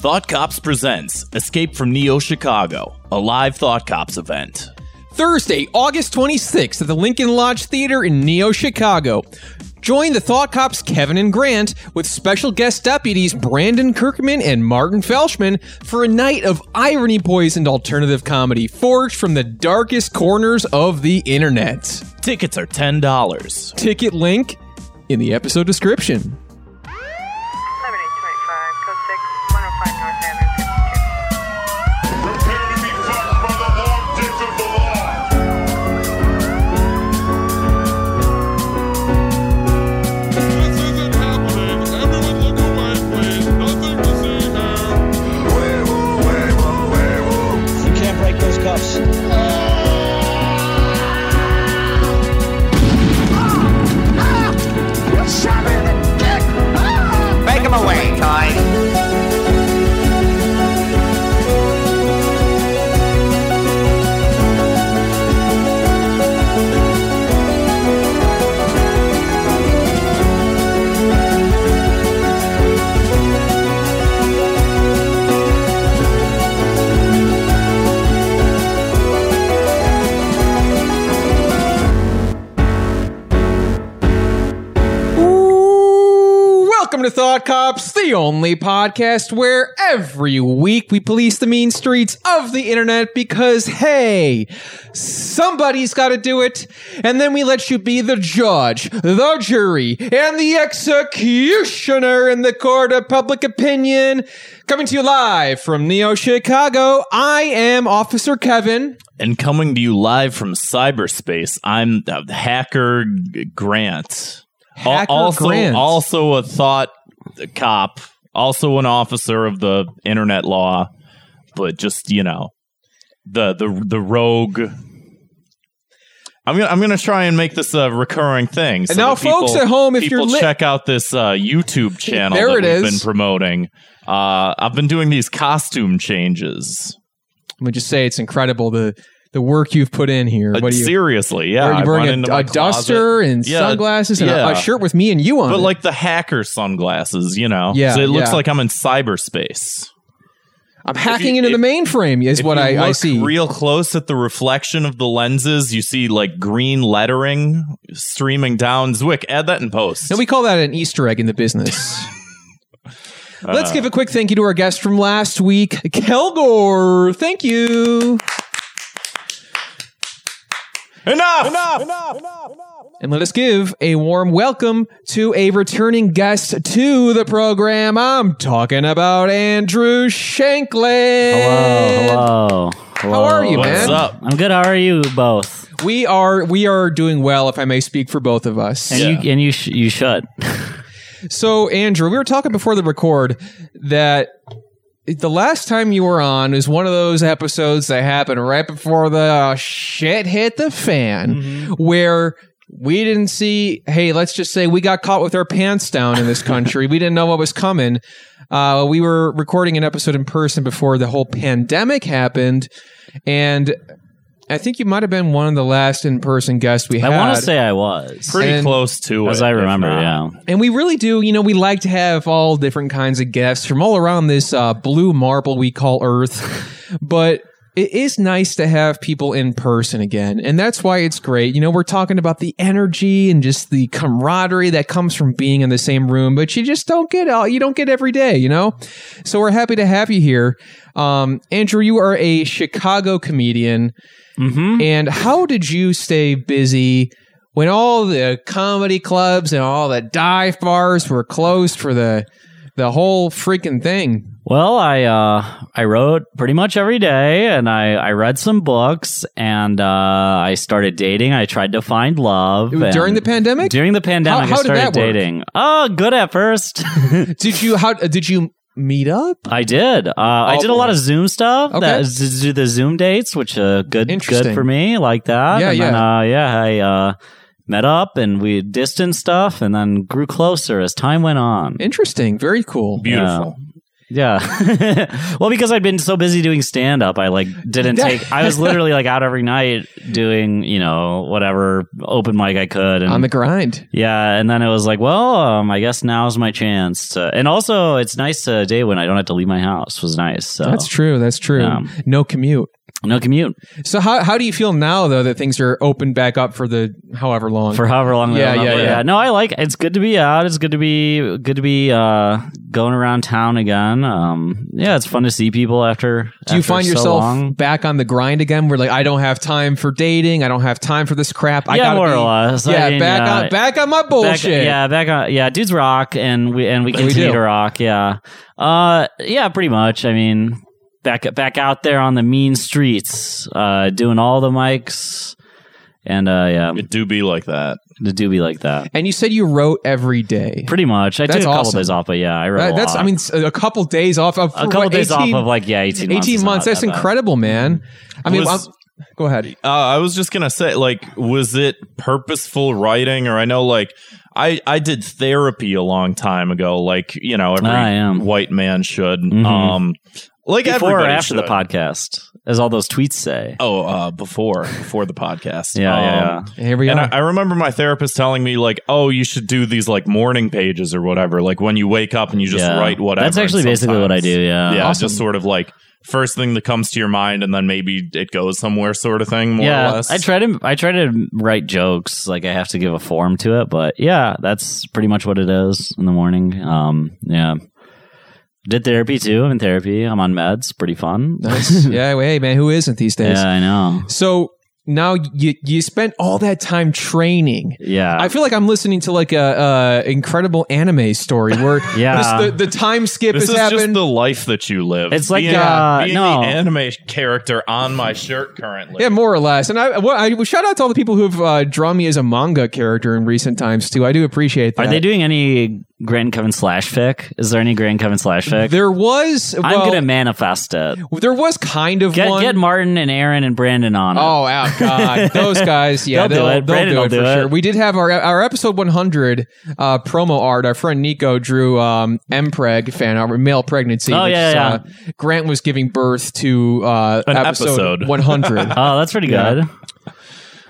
Thought Cops presents Escape from Neo Chicago, a live Thought Cops event. Thursday, August 26th at the Lincoln Lodge Theater in Neo, Chicago. Join the Thought Cops Kevin and Grant with special guest deputies Brandon Kirkman and Martin Felshman for a night of irony poisoned alternative comedy forged from the darkest corners of the internet. Tickets are $10. Ticket link in the episode description. Thought Cops, the only podcast where every week we police the mean streets of the internet because, hey, somebody's got to do it. And then we let you be the judge, the jury, and the executioner in the court of public opinion. Coming to you live from Neo Chicago, I am Officer Kevin. And coming to you live from cyberspace, I'm uh, Hacker Grant. Hacker also, Grant. also a thought cop, also an officer of the internet law, but just, you know, the the the rogue I'm gonna I'm gonna try and make this a recurring thing. So And now, people- folks at home, if you're check out this uh, YouTube channel There that it we've is. been promoting. Uh, I've been doing these costume changes. Let me just say it's incredible the the work you've put in here. Uh, What you? seriously, yeah. Are you run wearing a, a duster and Yeah, sunglasses and a- yeah. a, shirt with me and you on But it? like the hacker sunglasses, you know. Yeah, So it looks yeah. like I'm in cyberspace. I'm hacking you- into if- the mainframe is what I, I see. real close at the reflection of the lenses, you see like green lettering streaming down. Zwick, add that in post. and we call that an Easter egg in the business. Uh, Let's give a quick thank you to our guest from last week, Kelgore. Thank you. Enough, enough, Enough! Enough! And let us give a warm welcome to a returning guest to the program. I'm talking about Andrew Shanklin. Hello, hello. hello. How are you, What's man? up? I'm good. How are you both? We are we are doing well, if I may speak for both of us. And Yeah. you and you sh- you should. So, Andrew, we were talking before the record that the last time you were on is one of those episodes that happened right before the uh, shit hit the fan, where we didn't see. Hey, let's just say we got caught with our pants down in this country. we didn't know what was coming. Uh, we were recording an episode in person before the whole pandemic happened, and I think you might have been one of the last in-person guests we had. I want to say I was, Pretty And- close to it. as I if remember. not. Yeah. And we really do, you know, we like to have all different kinds of guests from all around this uh, blue marble we call Earth. but it is nice to have people in person again. And that's why it's great. You know, we're talking about the energy and just the camaraderie that comes from being in the same room, but you just don't get all, you don't get every day, you know? So we're happy to have you here. Um, Andrew, you are a Chicago comedian. Mm-hmm. And how did you stay busy when all the comedy clubs and all the dive bars were closed for the the whole freaking thing? Well, I uh, I wrote pretty much every day, and I, I read some books, and uh, I started dating. I tried to find love During the pandemic? During the pandemic, how I did started dating. Oh, good at first. Did you how did you meet up? I did. Uh, I Oh, did a lot of Zoom stuff. Okay. That to do the Zoom dates, which uh, good Interesting. good for me. Like that. Yeah, and yeah. Then, uh, yeah. I uh, met up and we distance stuff, and then grew closer as time went on. Interesting, very cool. Beautiful. Yeah. well, because I'd been so busy doing stand up, I like didn't take. I was literally like out every night doing you know whatever open mic I could, and On the grind. yeah, and then it was like, well, um, I guess now's my chance to. And also, it's nice to day when I don't have to leave my house. Was nice. So That's true. That's true. No commute. No commute So how how do you feel now though that things are open back up for the however long? for however long. they Yeah, yeah, yeah. No, I like. It's good to be out. It's good to be good to be uh, going around town again. Um, yeah, it's fun to see people after. do you find so yourself long. back on the grind again? Where like I don't have time for dating. I don't have time for this crap. I Yeah, gotta more be, or less. I Yeah, mean, back uh, on back on my Back- bullshit. yeah, back on. Yeah, dudes rock, and we and we We continue do. to rock. Yeah, uh, yeah, pretty much. I mean, back back out there on the mean streets, uh, doing all the mics, and uh, yeah, It do be like that. the do be like that. And you said you wrote every day. Pretty much. I That's took a couple awesome. days off, but yeah, I wrote That- a that's lot. I mean s- a couple days off of a couple days off of like yeah, eighteen months. 18 months. That's that bad. incredible, man. I mean, Was- I'm- go ahead. Uh, I was just gonna say, like, was it purposeful writing, or I know, like, I I did therapy a long time ago, like you know, every I am. white man should. Mhm. Um, like Before or everybody after the podcast, as all those tweets say. Oh, uh, before before the podcast. Yeah, Um, yeah, yeah. Here we And are. I, I remember my therapist telling me, like, oh, you should do these like morning pages or whatever. Like when you wake up and you just Yeah. write whatever. That's actually basically what I do. Yeah. Yeah, Awesome. just sort of like first thing that comes to your mind, and then maybe it goes somewhere, sort of thing. More or yeah, less. I try to I try to write jokes. Like I have to give a form to it, but yeah, that's pretty much what it is in the morning. Um, yeah, did therapy too. I'm in therapy. I'm on meds. Pretty fun. Nice. yeah, well, hey man, who isn't these days? yeah, I know. So now you you spent all that time training. Yeah, I feel like I'm listening to like a, a incredible anime story where Yeah. this- the, the time skip This has is just happened. the life that you live. It's like, being, uh, being no. the anime character on my shirt currently. yeah, more or less. And I, well, I shout out to all the people who've uh, drawn me as a manga character in recent times too. I do appreciate that. Are they doing any Grant Kevin slash fic? Is there any Grant Kevin slash fic? There was. I'm gonna manifest it. There was kind of Get one. get Martin and Aaron and Brandon on it. Oh, wow, God. Those guys, yeah, They'll do it. They'll will do it do for it. sure. We did have our our episode 100 uh, promo art. Our friend Nico drew um, Mpreg fan art, male pregnancy. Oh, which yeah, yeah. Uh, Grant was giving birth to uh, An episode, episode. 100. Oh, that's pretty Yeah. good.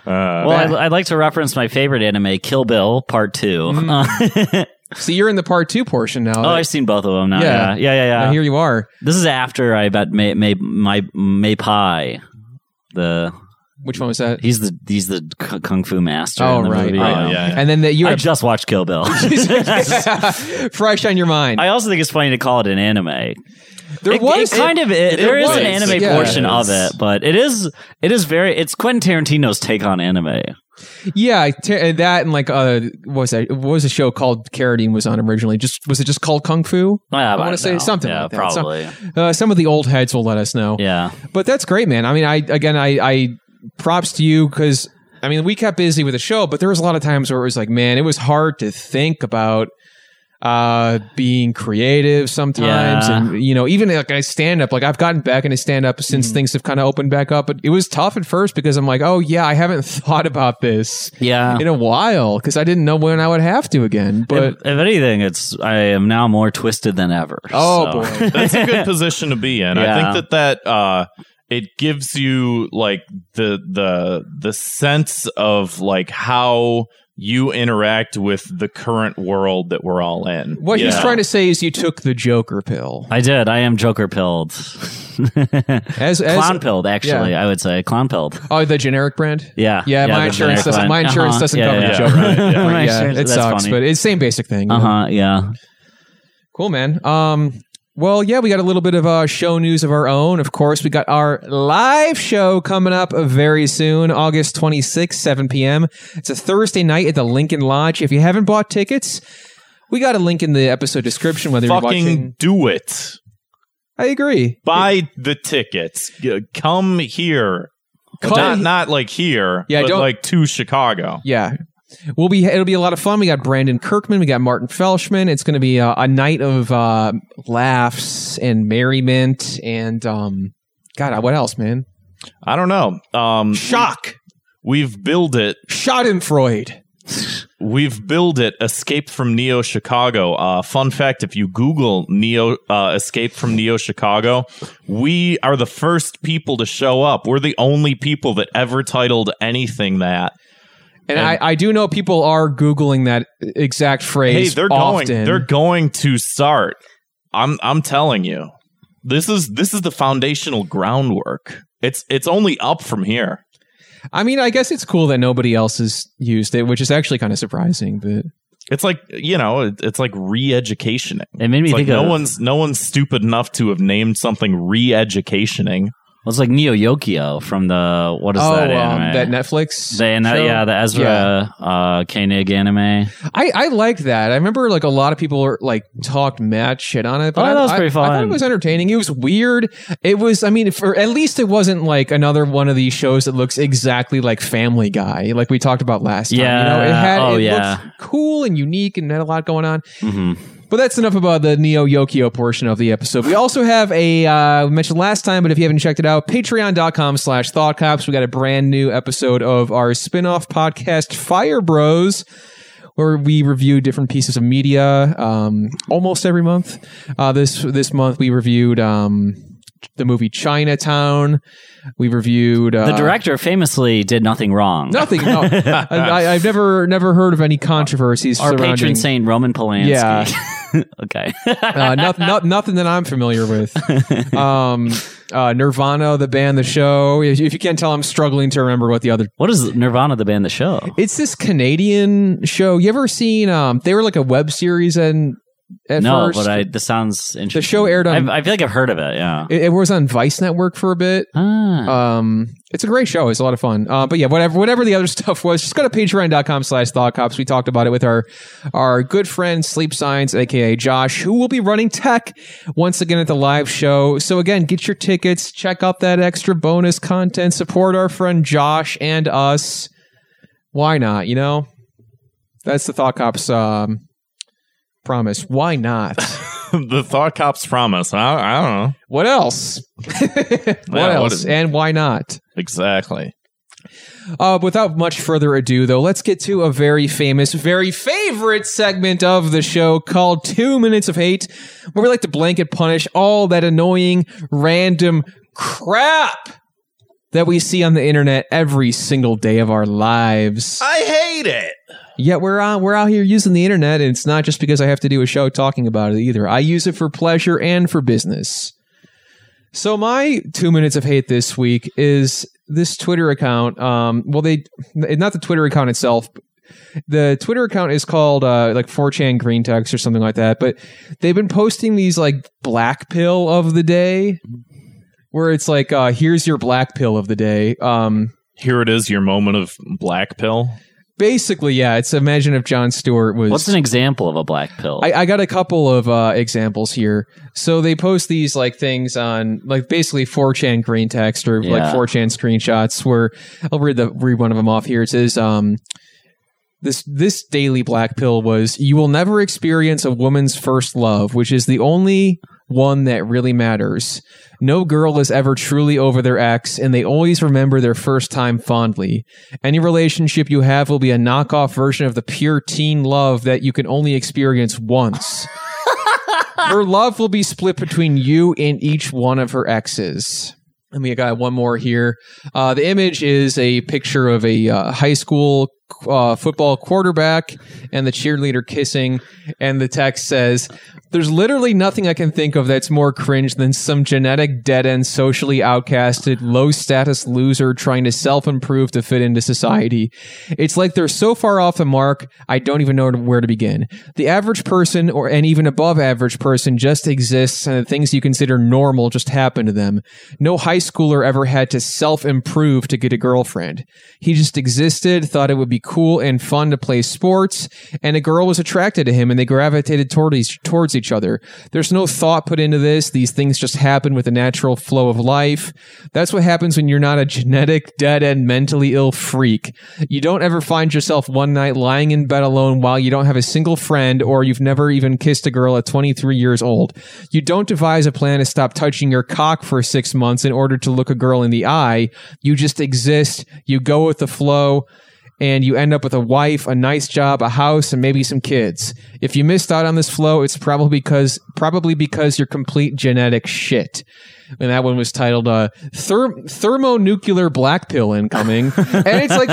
Uh, Well, I'd, I'd like to reference my favorite anime, Kill Bill Part 2 Mm-hmm. See, you're in the part two portion now. oh, I've seen both of them now. Yeah. Yeah, yeah, yeah. yeah. Now here you are. This is after I bet May May my May Pai. The Which one was that? he's the he's the kung fu master. Oh, in the right, movie. right. Oh, yeah. And then the, you I have just watched Kill Bill. fresh on your mind. I also think it's funny to call it an anime. there It, was it kind of it, there is an was. anime Yeah. portion It of it, but it is it is very it's Quentin Tarantino's take on anime. Yeah, I te- and that and like uh, what was that? What was a show called Carradine was on originally? Just was it just called Kung Fu? Yeah, I want to say something Yeah, like that. Some- probably. uh, some of the old heads will let us know. yeah. But that's great, man. I mean, I again, I, I props to you because I mean, we kept busy with the show, but there was a lot of times where it was like, man, it was hard to think about uh being creative sometimes Yeah. and you know even like i stand up like i've gotten back into stand up since Mm-hmm. things have kind of opened back up but it was tough at first because i'm like oh yeah i haven't thought about this Yeah. in a while because i didn't know when i would have to again but if, if anything, it's I am now more twisted than ever. oh so. boy that's a good position to be in. I think that that uh, it gives you like the the the sense of like how you interact with the current world that we're all in. what he's trying to say is you took the joker pill I did. I am Joker pilled. as, as Clown pilled, actually. I would say clown pilled. oh the generic brand Yeah. Yeah, my insurance generic doesn't. My insurance Uh-huh. doesn't Yeah, cover yeah, the yeah. joke. Right? My yeah, insurance- it sucks, funny. but it's same basic thing. Uh huh. Yeah. Cool, man. Um, well, yeah, we got a little bit of uh, show news of our own. Of course, we got our live show coming up very soon, August 26th, 7 p.m. It's a Thursday night at the Lincoln Lodge. If you haven't bought tickets, we got a link in the episode description. Whether you're Fucking watching, do it. I agree. Buy the tickets. Come here. Come- not not like here. Yeah, but don't- like to Chicago. Yeah. We'll be. It'll be a lot of fun. We got Brandon Kirkman. We got Martin Felshman. It's going to be a, a night of uh, laughs and merriment and um, God, what else, man? I don't know. Um, Shock, We've billed it. Schadenfreude. We've billed it Escape from Neo Chicago. Uh, fun fact if you Google Neo uh, Escape from Neo Chicago, we are the first people to show up. We're the only people that ever titled anything that. And, I, I do know people are googling that exact Hey, phrase. they're often. going they're going to start. I'm I'm telling you. This is this is the foundational groundwork. It's it's only up from here. I mean, I guess it's cool that nobody else has used it, which is actually kind of surprising. But It's like you know, it, it's like re-educationing. It made me It's like think no one's no one's stupid enough to have named something re-educationing. Well, it's like Neo Yokio from the what is oh, that um, anime? that Netflix. the, yeah, the Ezra uh, Koenig anime. I, I like that. I remember like a lot of people were, like talked mad shit on it. But Oh, I, that was I- pretty I thought it was entertaining. It was weird. It was. I mean, for at least it wasn't like another one of these shows that looks exactly like Family Guy, like we talked about last time. You know, it had Oh, it yeah. cool and unique and had a lot going on. hmm But that's enough about the Neo Yokio portion of the episode. We also have a, uh, we mentioned last time, but if you haven't checked it out, patreon.com slash thought cops. We got a brand new episode of our spin off podcast, Fire Bros, where we review different pieces of media um, almost every month. Uh, this, this month we reviewed um, the movie Chinatown. We reviewed uh, The director famously did nothing wrong. Nothing. No. I, I've never never heard of any controversies Our patron saint Roman Polanski. Yeah. okay. uh, nothing, not, nothing that I'm familiar with. Um, uh, Nirvana, the band, the show. If, if you can't tell, I'm struggling to remember what the other. what is Nirvana the band the show? It's this Canadian show. You ever seen? Um, they were like a web series and at no, first. but I this sounds interesting. The show aired on- I, I feel like I've heard of it. Yeah. it, it was on Vice Network for a bit. ah. Um, it's a great show. It's a lot of fun. Uh, but yeah, whatever, whatever the other stuff was, just go to patreon.com slash thought cops. We talked about it with our, our good friend Sleep Science, aka Josh, who will be running tech once again at the live show. So again, get your tickets, check out that extra bonus content, support our friend Josh and us. Why not? You know, that's the thought cops, um, promise. Why not? the Thought Cops promise. I, I don't know what else? what what else? and why not? exactly. Uh, without much further ado, though, let's get to a very famous, very favorite segment of the show called Two Minutes of Hate, where we like to blanket punish all that annoying, random crap that we see on the internet every single day of our lives. I hate it. Yet we're out, we're out here using the internet, and it's not just because I have to do a show talking about it either. I use it for pleasure and for business. So my two minutes of hate this week is this Twitter account. Um, well, they not the Twitter account itself. The Twitter account is called uh, like 4chan Green Text or something like that. But they've been posting these like black pill of the day, where it's like, uh, here's your black pill of the day. Um, Here it is, your moment of black pill. Basically, yeah. It's imagine if Jon Stewart was. What's an example of a black pill? I, I got a couple of uh, examples here. So they post these like things on like basically 4chan green text or like Yeah. 4chan screenshots where I'll read the read one of them off here. It says um this this daily black pill was you will never experience a woman's first love, which is the only one that really matters. No girl is ever truly over their ex, and they always remember their first time fondly. Any relationship you have will be a knockoff version of the pure teen love that you can only experience once. her love will be split between you and each one of her exes. And we got one more here. Uh, the image is a picture of a uh, high school uh, football quarterback and the cheerleader kissing. And the text says, There's literally nothing I can think of that's more cringe than some genetic dead end, socially outcasted, low status loser trying to self improve to fit into society. It's like they're so far off the mark, I don't even know where to begin. The average person, or and even above average person, just exists, and the things you consider normal just happen to them. No high schooler ever had to self improve to get a girlfriend. He just existed, thought it would be cool and fun to play sports, and a girl was attracted to him, and they gravitated toward each, towards each other. There's no thought put into this. These things just happen with the natural flow of life. That's what happens when you're not a genetic, dead end, mentally ill freak. You don't ever find yourself one night lying in bed alone while you don't have a single friend or you've never even kissed a girl at 23 years old. You don't devise a plan to stop touching your cock for six months in order to look a girl in the eye. You just exist. You go with the flow. And you end up with a wife, a nice job, a house, and maybe some kids. If you missed out on this flow, it's probably because probably because you're complete genetic shit. And that one was titled uh, Therm- "Thermonuclear Black Pill Incoming," and it's like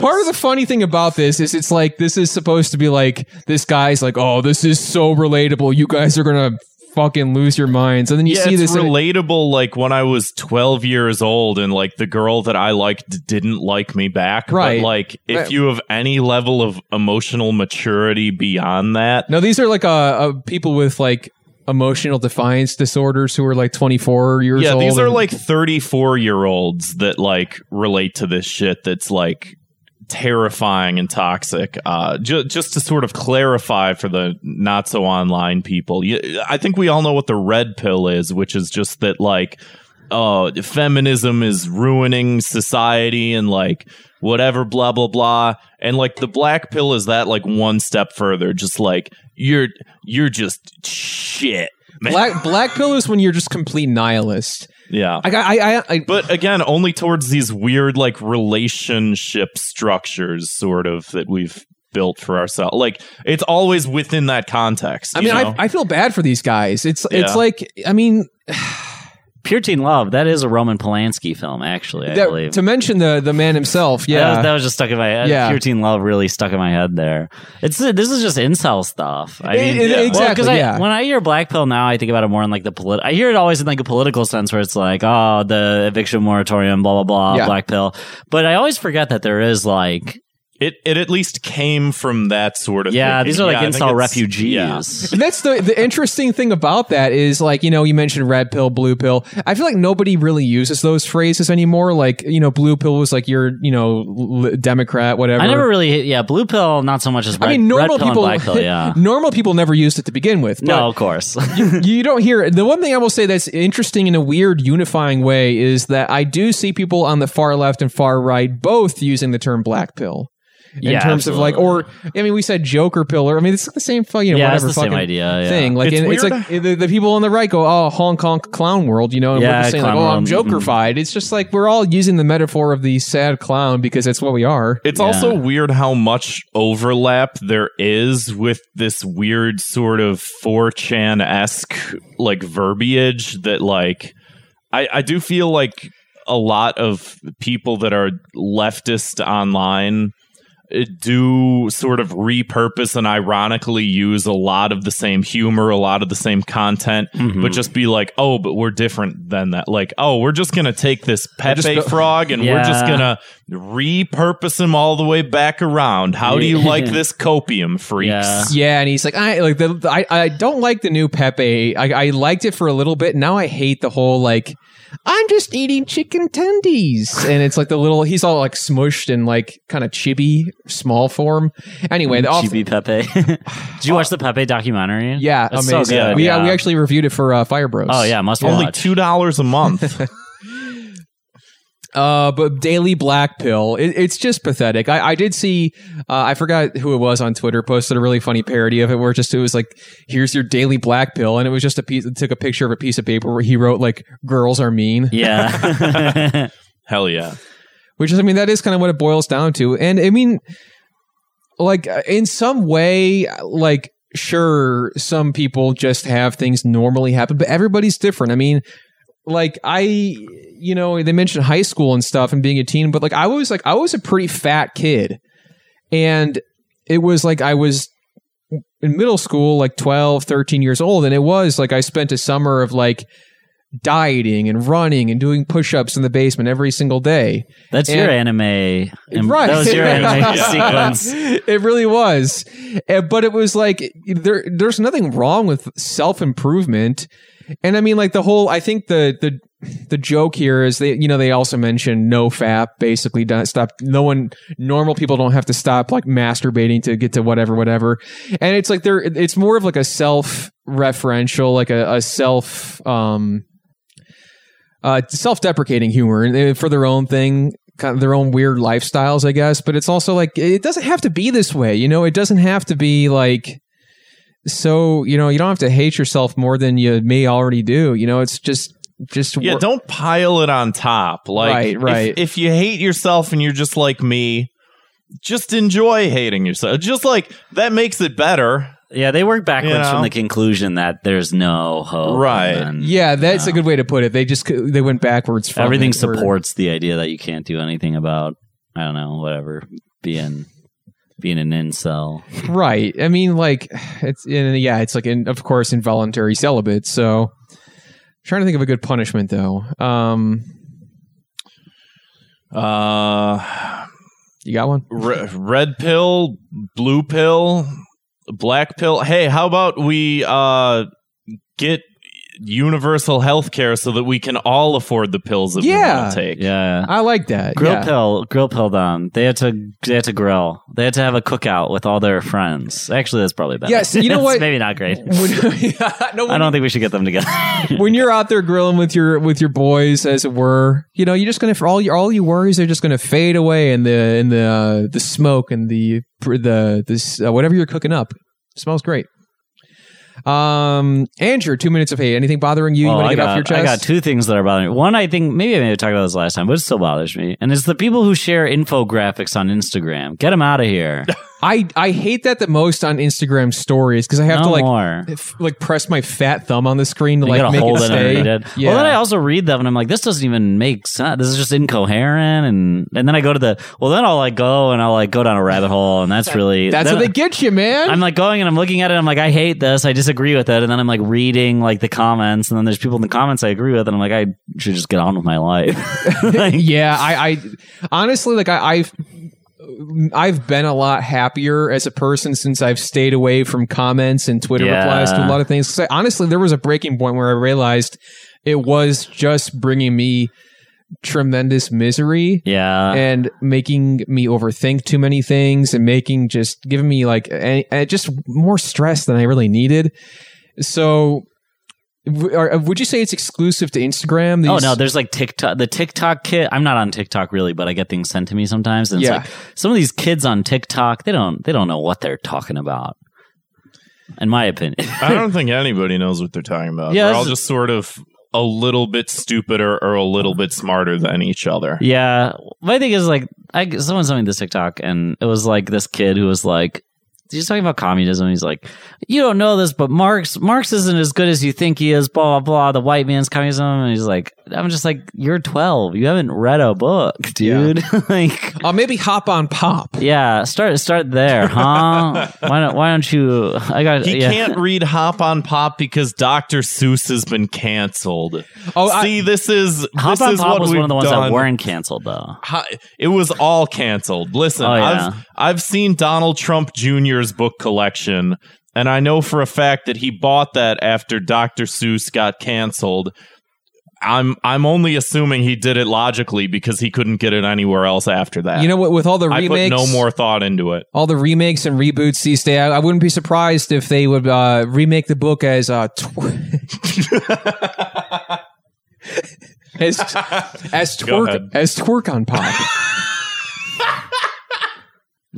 part of the funny thing about this is it's like this is supposed to be like this guy's like, oh, this is so relatable. You guys are gonna fucking lose your minds, and then you yeah, see it's this. and it- relatable. Like when I was 12 years old, and like the girl that I liked didn't like me back. Right. But like, if Right. you have any level of emotional maturity beyond that, No, these are like uh, uh people with like emotional defiance disorders who are like 24 years yeah, old. Yeah, these are and- like 34 year olds that like relate to this shit. That's like terrifying and toxic. Uh, ju- just to sort of clarify for the not so online people, you, I think we all know what the red pill is, which is just that like, uh, feminism is ruining society and like whatever, blah blah blah. And like the black pill is that like one step further, just like you're you're just shit. Man. black black pill is when you're just complete nihilist. Yeah. I I I, I But again, only towards these weird like relationship structures, sort of that we've built for ourselves. Like it's always within that context. I mean know? I I feel bad for these guys. It's it's Yeah. like I mean Pure Teen Love. That is a Roman Polanski film, actually. I that, believe. to mention the the man himself. That Yeah. was, that was just stuck in my head. Yeah. Pure Teen Love really stuck in my head there. It's this is just incel stuff. I mean, it- yeah. exactly. I, yeah. when I hear black pill now, I think about it more in like the political, I hear it always in like a political sense, where it's like, oh, the eviction moratorium, blah blah blah, Yeah. black pill. But I always forget that there is like, it it at least came from that sort of. Thing. Yeah, thing. these are like Yeah, I think incel it's- refugees. yeah. And that's the the interesting thing about that is like you know you mentioned red pill, blue pill. I feel like nobody really uses those phrases anymore. Like you know, blue pill was like you're you know l- Democrat, whatever. I never really, yeah, blue pill, not so much as red, I mean, normal red pill people. black pill, yeah. normal people never used it to begin with. no, of course. you don't hear it. the one thing I will say that's interesting in a weird unifying way is that I do see people on the far left and far right both using the term black pill. In Yeah, terms of like, or I mean, we said Joker pill, or I mean, it's the same fucking, you know, Yeah, it's whatever the same fucking idea, yeah. thing. Like, It's and it's like the, the people on the right go, "Oh, Honk honk clown world," you know, and we're just saying like, "Oh, I'm world, mhm. Jokerfied." It's just like we're all using the metaphor of the sad clown because that's what we are. It's Yeah. also weird how much overlap there is with this weird sort of 4chan esque like verbiage that like I, I do feel like a lot of people that are leftist online do sort of repurpose and ironically use a lot of the same humor, a lot of the same content, Mm-hmm. but just be like, oh, but we're different than that. Like, oh, we're just gonna take this Pepe just frog and we're just gonna repurpose him all the way back around. How do you like this copium, freaks? Yeah. Yeah, and he's like, I like the I, I don't like the new Pepe. I, I liked it for a little bit. Now I hate the whole like I'm just eating chicken tendies, and it's like the little he's all like smushed and like kind of chibi small form. Anyway, the off, Chibi Pepe. Did you watch the Pepe documentary? yeah, That's amazing. So good. we yeah. we actually reviewed it for uh, Fire Bros. Oh yeah, must Only watch. two dollars a month. Uh, but Daily Black Pill, it, it's just pathetic. I, I did see, uh, I forgot who it was on Twitter, posted a really funny parody of it where just it was like, here's your Daily Black Pill. And it was just a piece, it took a picture of a piece of paper where he wrote like, girls are mean. Yeah. Hell yeah. Which is, I mean, that is kind of what it boils down to. And I mean, like, uh, in some way, like, sure, some people just have things normally happen, but everybody's different. I mean, like, I, you know, they mentioned high school and stuff and being a teen, but like, I was like, I was a pretty fat kid. And it was like, I was in middle school, like 12, 13 years old. And it was like, I spent a summer of like, dieting and running and doing push-ups in the basement every single day. That's And- your anime. right. That was your anime sequence. It really was. Uh, But it was like there there's nothing wrong with self-improvement. And I mean like the whole I think the the the joke here is they you know they also mentioned no fap basically don't stop no one normal people don't have to stop like masturbating to get to whatever whatever. And it's like there it's more of like a self referential like a, a self um uh, self-deprecating humor uh, for their own thing kind of their own weird lifestyles i guess. But it's also like it doesn't have to be this way you know? It doesn't have to be like so you know you don't have to hate yourself more than you may already do you know it's just just Yeah, wor- don't pile it on top. Like, Right, if- right. If, you hate yourself and you're just like me, just enjoy hating yourself. Just like that makes it better. Yeah, they work backwards You know? from the conclusion that there's no hope. Right. and Yeah, that's a good way to put it. They just they went backwards from everything it, where- supports the idea that you can't do anything about I don't know, whatever, being being an incel. Right. I mean, like it's and yeah, it's like in, of course involuntary celibate. So trying to think of a good punishment though. Um, Uh, you got one? re- red pill, blue pill, black pill. Hey, how about we uh get universal health care so that we can all afford the pills that we Yeah. want to take? Yeah. I like that. Grill yeah. pill, grill pill down. They had to, they had to grill. They had to have a cookout with all their friends. Actually, that's probably better. Yes, you know It's what? Maybe not great. When, no, when, I don't think we should get them together. when you're out there grilling with your with your boys, as it were, you know, you're just gonna for all your all your worries are just gonna fade away in the in the uh, the smoke and the the this uh, whatever you're cooking up. smells great. Um, Andrew, two minutes of hate. Anything bothering you? You Oh, want to I get got, off your chest? I got two things that are bothering me. One, I think maybe I may have talked about this last time, but it still bothers me. And it's the people who share infographics on Instagram. Get them out of here. I I hate that the most on Instagram stories because I have no to like more. f- like press my fat thumb on the screen to You like gotta make hold it it stay. and read it. Yeah. Well, then I also read them and I'm like, this doesn't even make sense. This is just incoherent. And and then I go to the well, then I'll like go and I'll like go down a rabbit hole, and that's really That's then what they get you, man. I'm like going and I'm looking at it. And I'm like, I hate this. I disagree with it. And then I'm like reading like the comments, and then there's people in the comments I agree with, and I'm like, I should just get on with my life. Like, yeah, I, I honestly like I, I've I've been a lot happier as a person since I've stayed away from comments and Twitter Yeah. replies to a lot of things. I, honestly, there was a breaking point where I realized it was just bringing me tremendous misery yeah. and making me overthink too many things and making just giving me like a, a- just more stress than I really needed. So. W- are- uh, Would you say it's exclusive to Instagram? Oh no, there's like TikTok, the TikTok kid. I'm not on TikTok really, but I get things sent to me sometimes. And Yeah. like some of these kids on TikTok, they don't, they don't know what they're talking about. In my opinion, I don't think anybody knows what they're talking about. Yeah, They're all just sort of a little bit stupider or a little bit smarter than each other. Yeah, my thing is like, I someone sent me this TikTok, and it was like this kid who was like, he's talking about communism. He's like, you don't know this, but Marx Marx isn't as good as you think he is. Blah blah blah. The white man's communism, and he's like, I'm just like, you're 12. You haven't read a book, dude. like. Uh, maybe hop on pop. Yeah, start start there, huh? why don't Why don't you? I got. He yeah. can't read Hop on Pop because Dr. Seuss has been canceled. Oh, I- See, this is Hop this on is Pop what was we've one of the ones done. that weren't canceled, though. It was all canceled. Listen, Oh, yeah. I've I've seen Donald Trump Jr.'s book collection, and I know for a fact that he bought that after Dr. Seuss got canceled. I'm I'm only assuming he did it logically because he couldn't get it anywhere else after that. You know what? With all the I put remakes, no more thought into it. all the remakes and reboots these days, I, I wouldn't be surprised if they would uh, remake the book as uh, tw- as as twerk as twerk on pop.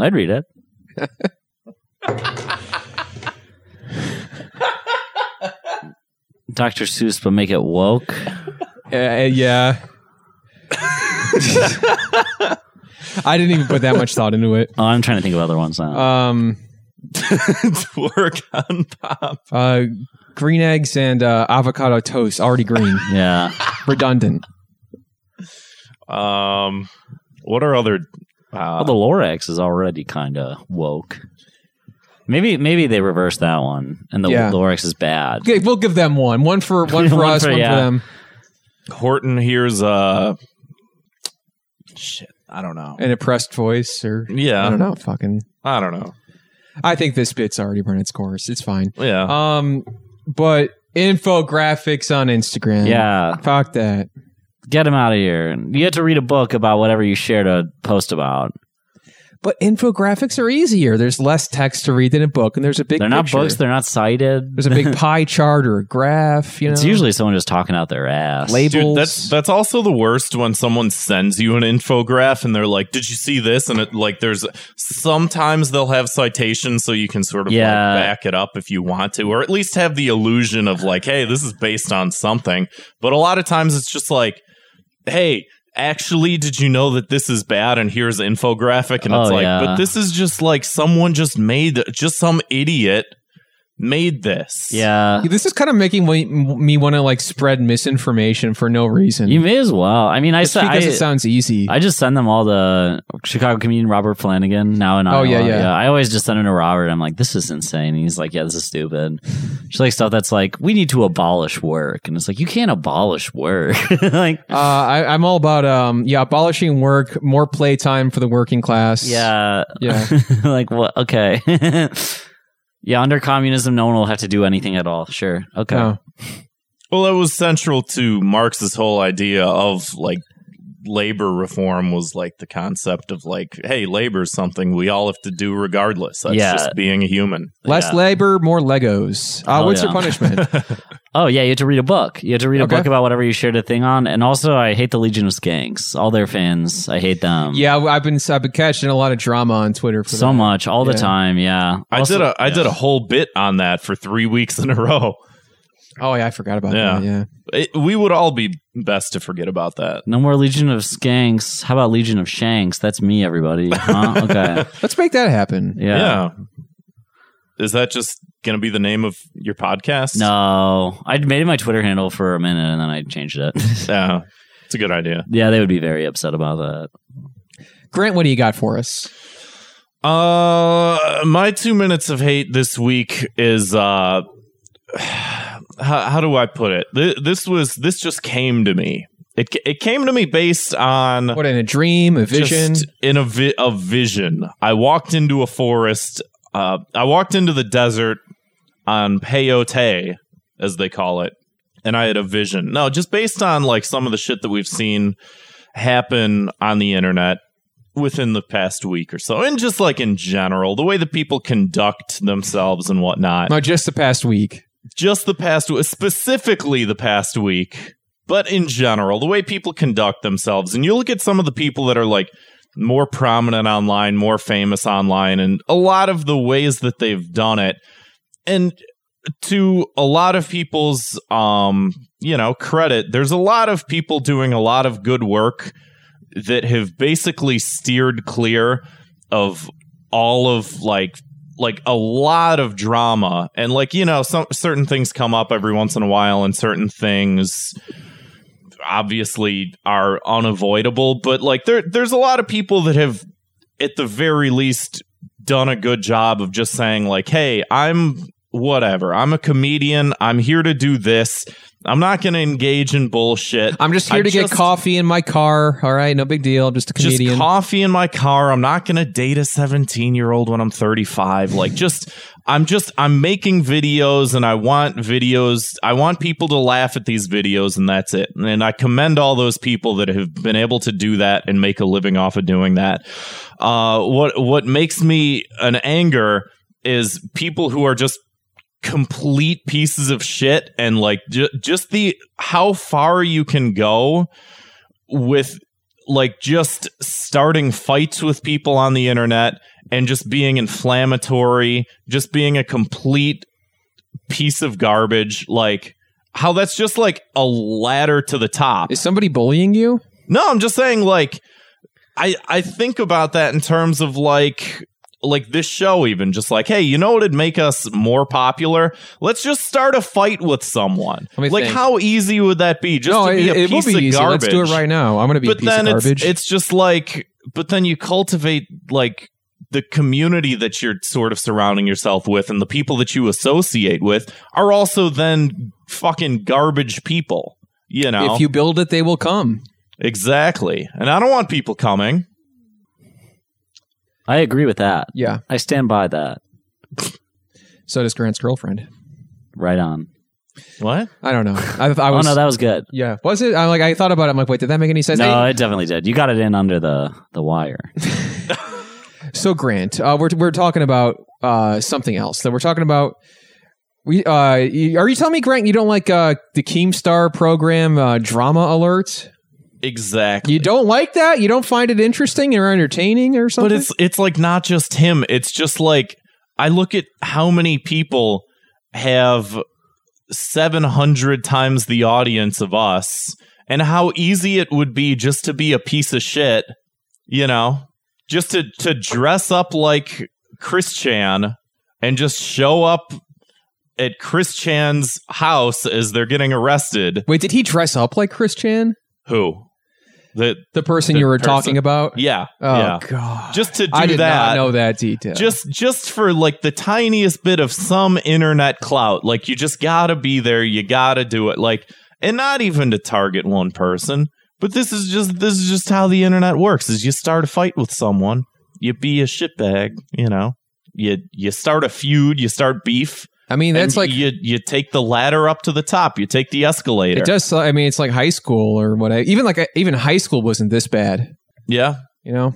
I'd read it. Dr. Seuss, but make it woke. Uh, yeah. I didn't even put that much thought into it. Oh, I'm trying to think of other ones now. Um, Twerk on pop. uh, green eggs and uh, avocado toast, already green, yeah. redundant. Um, what are other? Uh, Well, the Lorax is already kind of woke. Maybe maybe they reverse that one, and the Yeah. Lorax is bad. Okay, we'll give them one. One for one for One us, for- one yeah. for them. Horton Hears uh shit. I don't know. An oppressed voice, or Yeah, I don't know. Fucking. I don't know. I think this bit's already run its course. It's fine. Yeah, Um, but infographics on Instagram. Yeah, Fuck that. get him out of here. You have to read a book about whatever you shared a post about. But infographics are easier. There's less text to read than a book, and there's a big. They're not books. They're not cited. There's a big pie chart or a graph. You know, It's usually someone just talking out their ass. Label- dude, that's that's also the worst when someone sends you an infograph and they're like, "Did you see this?" And it like there's sometimes they'll have citations so you can sort of Yeah. like back it up if you want to, or at least have the illusion of like, "Hey, this is based on something." But a lot of times it's just like, "Hey." Actually, did you know that this is bad? And here's an infographic, and it's Oh, like, yeah. but this is just like someone just made, just some idiot made this. Yeah. This is kind of making me, me want to like spread misinformation for no reason. You may as well. I mean, I Just said because I, it sounds easy. I just send them all to Chicago comedian Robert Flanagan now in Oh, Iowa. yeah, yeah. I always just send him to Robert. I'm like, this is insane. And he's like, yeah, this is stupid. Just like stuff that's like, we need to abolish work, and it's like you can't abolish work. like, uh, I, I'm all about um, yeah, abolishing work, more playtime for the working class. yeah, Yeah. like what? Okay. yeah, under communism, no one will have to do anything at all. Sure. Okay. No. Well, it was central to Marx's whole idea of like labor reform was like the concept of like, hey, labor is something we all have to do regardless. That's Yeah. just being a human. Less Yeah. labor, more Legos. Uh, Oh, what's your punishment? Oh yeah, you have to read a book. You have to read a Okay. book about whatever you shared a thing on. And also, I hate the Legion of Skanks. All their fans, I hate them. yeah, I've been I've been catching a lot of drama on Twitter for so that. much all the time. Yeah, I did a I yeah. did a whole bit on that for three weeks in a row. Oh yeah, I forgot about Yeah. that. Yeah. It, we would all be best to forget about that. No more Legion of Skanks. How about Legion of Shanks? That's me, everybody. Huh? Okay. Let's make that happen. Yeah. Yeah. Is that just going to be the name of your podcast? No, I made it my Twitter handle for a minute and then I changed it. Yeah. It's a good idea. yeah, they would be very upset about that. Grant, what do you got for us? Uh, my two minutes of hate this week is uh, how, how do I put it? Th- This was this just came to me. It it came to me based on What in a dream, a vision? just in a vi- a vision. I walked into a forest. Uh, I walked into the desert on peyote, as they call it, and I had a vision. No, just based on like some of the shit that we've seen happen on the internet within the past week or so, and just like in general, the way that people conduct themselves and whatnot. No, just the past week. just the past specifically the past week. But in general the way people conduct themselves. And you look at some of the people that are like more prominent online more famous online and a lot of the ways that they've done it and to a lot of people's um you know credit there's a lot of people doing a lot of good work that have basically steered clear of all of like like a lot of drama. And like you know some certain things come up every once in a while and certain things obviously are unavoidable. But like there there's a lot of people that have at the very least done a good job of just saying like hey I'm whatever I'm a comedian I'm here to do this I'm not going to engage in bullshit I'm just here I to get coffee in my car. All right, no big deal. I'm just a comedian. just coffee in my car. I'm not going to date a 17 year old when I'm 35. Like, just, I'm just, I'm making videos and I want videos. I want people to laugh at these videos and that's it. And I commend all those people that have been able to do that and make a living off of doing that. Uh, what, what makes me an anger is people who are just complete pieces of shit and like ju- just the how far you can go with like just starting fights with people on the internet and just being inflammatory, just being a complete piece of garbage, like how that's just like a ladder to the top. Is somebody bullying you? No, I'm just saying like I I think about that in terms of like like this show even just like hey you know what'd make us more popular let's just start a fight with someone like think. how easy would that be just no, to be it, a it will piece be of easy. garbage Let's do it right now. I'm going to be but a piece then of it's garbage. it's just like but then you cultivate like the community that you're sort of surrounding yourself with and the people that you associate with are also then fucking garbage people you know if you build it, they will come. exactly and i don't want people coming I agree with that. Yeah. I stand by that. So does Grant's girlfriend. Right on. what I don't know. I, I Oh was. no, that was good. yeah. Was it? I'm like, I thought about it. I'm like, wait, did that make any sense? No, Hey, it definitely did. You got it in under the the wire. so Grant, uh, we're we're talking about uh, something else. That we're talking about. We uh, you- are you telling me, Grant, you don't like uh, the Keemstar program, uh, Drama Alert? Exactly You don't like that? You don't find it interesting or entertaining or something? but it's it's like not just him it's just like i look at how many people have 700 times the audience of us and how easy it would be just to be a piece of shit, you know, just to to dress up like Chris Chan and just show up at Chris Chan's house as they're getting arrested. Wait, did he dress up like Chris Chan? Who? The The person The you were person- talking about? yeah, Oh yeah. god. Just to do I did that. not know that detail. just just for like the tiniest bit of some internet clout like you just gotta be there you gotta do it like and not even to target one person but this is just this is just how the internet works is you start a fight with someone you be a shitbag you know you you start a feud you start beef I mean, that's and like you you take the ladder up to the top you take the escalator it does. I mean, it's like high school or what? Even like even high school wasn't this bad. yeah You know?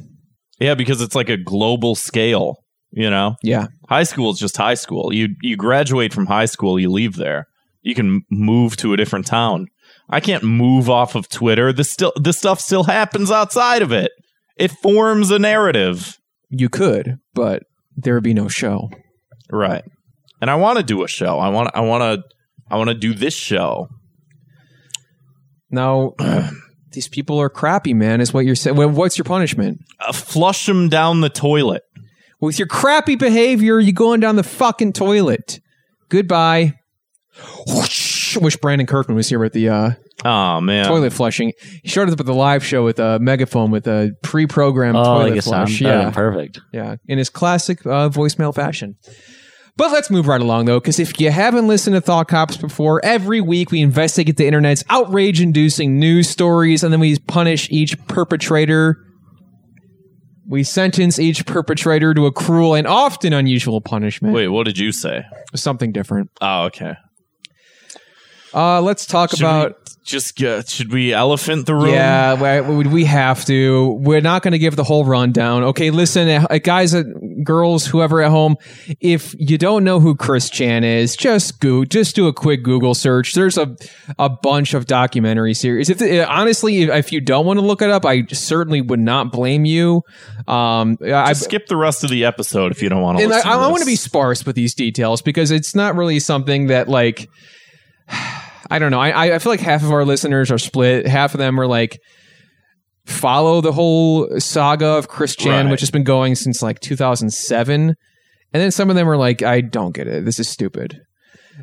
yeah because it's like a global scale you know Yeah. High school is just high school. You you graduate from high school, you leave there. You can move to a different town. I can't move off of Twitter. This still this stuff still happens outside of it. It forms a narrative. You could, but there would be no show. Right. And I want to do a show. I want I want to I want to do this show. Now, these people are crappy, man. Is what you're saying? Well, what's your punishment? Uh, flush them down the toilet. With your crappy behavior, you going down the fucking toilet. Goodbye. Whoosh. Wish Brandon Kirkman was here with the uh, Oh man. toilet flushing. He showed up at the live show with a megaphone with a pre-programmed Oh, toilet like a sound. flush. Yeah, Yeah, perfect. yeah, in his classic uh, voicemail fashion. But let's move right along though, because if you haven't listened to Thought Cops before, every week we investigate the internet's outrage-inducing news stories, and then we punish each perpetrator. We sentence each perpetrator to a cruel and often unusual punishment. Wait, what did you say? Something different. Oh, okay. Uh, let's talk Should about. Just should we elephant the room? Yeah, we, we have to. We're not going to give the whole rundown. Okay, listen, uh, guys, uh, girls, whoever at home, if you don't know who Chris Chan is, just go, just do a quick Google search. There's a a bunch of documentary series. If uh, honestly, if, you don't want to look it up, I certainly would not blame you. Um, I, skip the rest of the episode if you don't want to and I, I want to be sparse with these details because it's not really something that like I don't know. I I feel like half of our listeners are split. Half of them are like follow the whole saga of Chris Chan, Right. which has been going since like 2007, and then some of them are like, I don't get it. This is stupid.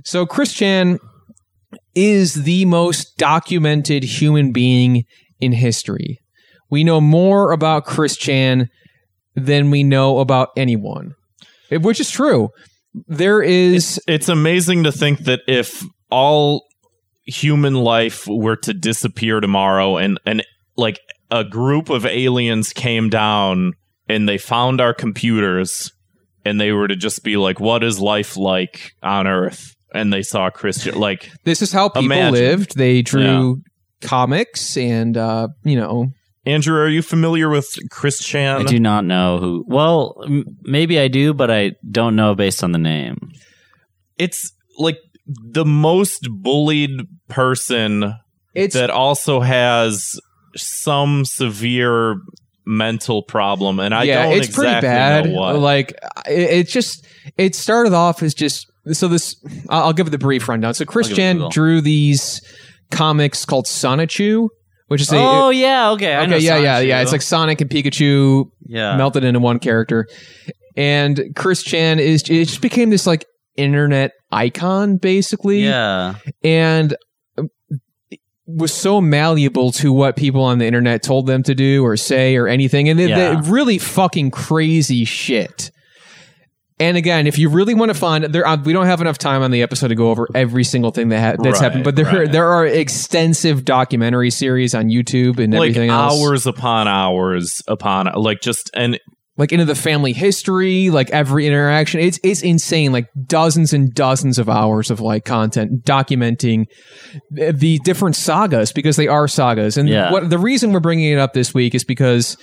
So Chris Chan is the most documented human being in history. We know more about Chris Chan than we know about anyone, which is true. There is it's amazing to think that if all human life were to disappear tomorrow and and like a group of aliens came down and they found our computers and they were to just be like what is life like on earth and they saw Chris Chan like this is how people Imagine. lived. They drew comics and uh, you know andrew are you familiar with chris chan I do not know who. Well, m- maybe I do, but I don't know based on the name. it's like the most bullied person it's that also has some severe mental problem and i yeah, don't it's pretty bad. know what Like it, it just it started off as just so this. I'll, I'll give it the brief rundown. So Chris I'll give it Chan drew these comics called Sonichu, which is a oh yeah, okay. Okay, yeah, yeah, Sonic yeah. It's like Sonic and Pikachu yeah. melted into one character. And Chris Chan is it just became this like internet icon basically. Yeah. And uh, was so malleable to what people on the internet told them to do or say or anything. And they, Yeah. they really fucking crazy shit. And again, if you really want to find there, uh, we don't have enough time on the episode to go over every single thing that ha- that's Right, happened. But there, right. there are extensive documentary series on YouTube and like everything else hours upon hours upon like just and like into the family history, like every interaction. It's it's insane. Like dozens and dozens of hours of like content documenting the, different sagas because they are sagas. And Yeah. what the reason we're bringing it up this week is because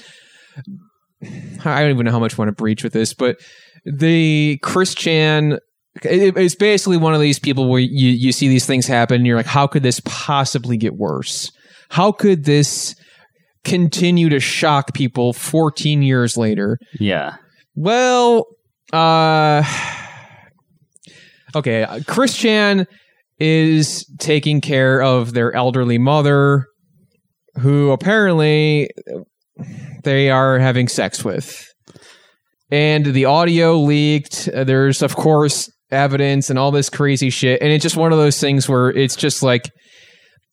I don't even know how much I want to breach with this, but the Chris Chan. it- It's basically one of these people where you, you see these things happen and you're like, how could this possibly get worse? How could this continue to shock people 14 years later? Yeah. Well, uh, okay. Chris Chan is taking care of their elderly mother who apparently they are having sex with. And the audio leaked. Uh, There's, of course, evidence and all this crazy shit. And it's just one of those things where it's just like,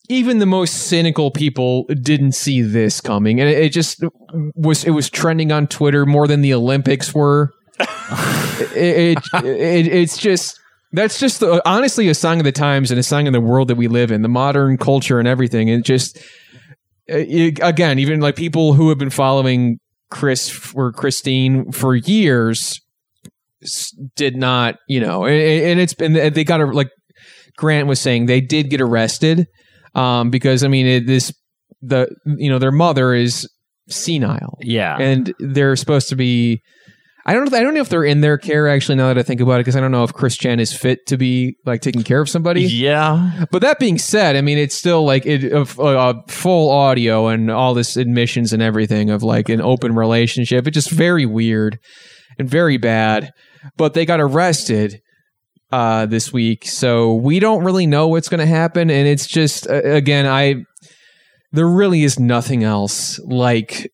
even the most cynical people didn't see this coming. And it, it just was, it was trending on Twitter more than the Olympics were. it, it, it, it's just, that's just honestly a sign of the times and a sign of the world that we live in, the modern culture and everything. It just, it, again, even like people who have been following Chris or Christine for years did not, you know, and, and it's been they got a like Grant was saying they did get arrested um, because I mean it, this the you know their mother is senile Yeah. and they're supposed to be. I don't. I don't know if they're in their care actually. Now that I think about it, because I don't know if Chris Chan is fit to be like taking care of somebody. Yeah. But that being said, I mean, it's still like it, uh, uh, full audio and all this admissions and everything of like an open relationship. It's just very weird and very bad. But they got arrested uh, this week, so we don't really know what's going to happen. And it's just uh, again, I there really is nothing else like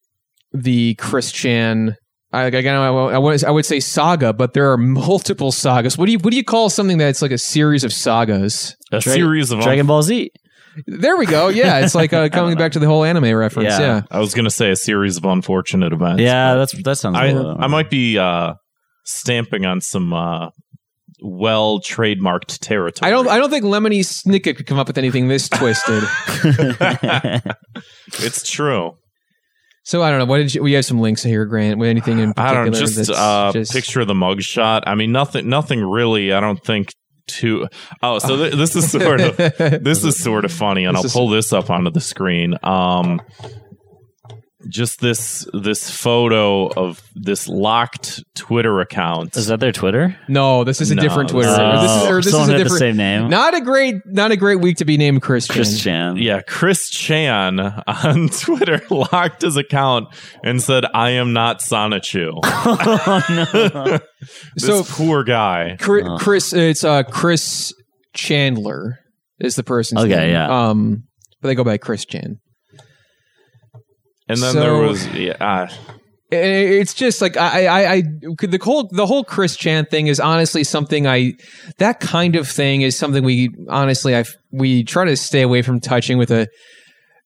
the Chris Chan. I, again, I, I, would, I would say saga, but there are multiple sagas. What do you what do you call something that's like a series of sagas? A Dra- series of Dragon Ball Z. There we go. Yeah, it's like uh, coming back to the whole anime reference. Yeah. Yeah. I was gonna say a series of unfortunate events. Yeah, but that's that sounds. I a little- I might be uh, stamping on some uh, well trademarked territory. I don't. I don't think Lemony Snicket could come up with anything this twisted. it's true. so I don't know. What did you? We have some links here, Grant. With anything in particular? I don't just that's uh, just- picture the mugshot. I mean, nothing. Nothing really. I don't think too. Oh, so th- this is sort of this is sort of funny, and This I'll is- pull this up onto the screen. Um, just this this photo of this locked Twitter account. Is that their Twitter? no, this is a No, different Twitter. this Or this is, or this is someone a had the different. same name. Not a great. Not a great week to be named Christian. Chris Chan. yeah, Chris Chan on Twitter locked his account and said, "I am not Sonichu." this So- poor guy. Chris, Chris it's uh Chris Chandler is the person's Okay, name. yeah. Um, but they go by Chris Chan. And then So- there was yeah. Uh, it's just like I, I, I, the whole the whole Chris Chan thing is honestly something I, that kind of thing is something we honestly I we try to stay away from touching with a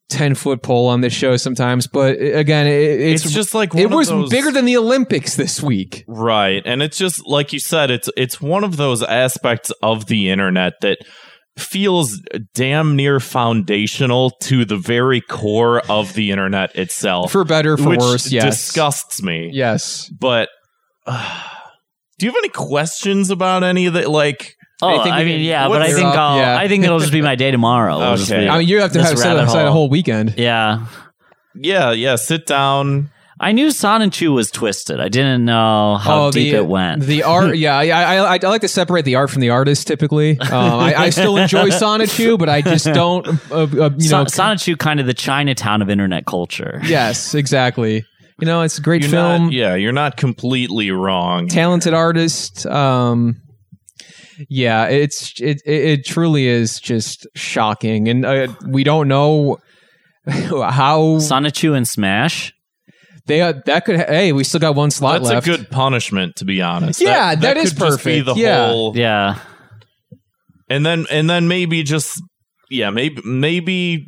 ten foot pole on this show sometimes. But again, it, it's, it's, just like it was those- bigger than the Olympics this week. Right. And it's just like you said, it's it's one of those aspects of the internet that feels damn near foundational to the very core of the internet itself. For better, for which worse, yes, disgusts me. yes. But uh, do you have any questions about any of the like Oh, think I mean, yeah, but I think up? I'll, Yeah. I think it'll just be my day tomorrow. Okay. be I mean, you have to have set aside a whole weekend. Yeah, yeah, yeah, sit down. I knew Sonichu was twisted. I didn't know how deep the, it went. The art, yeah, I, I, I, I like to separate the art from the artist. Typically, um, I, I still enjoy Sonichu, but I just don't, uh, uh, you know. Son- Sonichu, kind of the Chinatown of internet culture. yes, exactly. You know, it's a great You're film, not, yeah, you're not completely wrong. talented artist. Um, yeah, it's it, it, it truly is just shocking, and uh, we don't know how Sonichu and Smash. They uh, that could. Hey, we still got one slot That's left. a good punishment, to be honest. Yeah, that that is could just be perfect. the Yeah. whole Yeah, and then and then maybe just yeah maybe maybe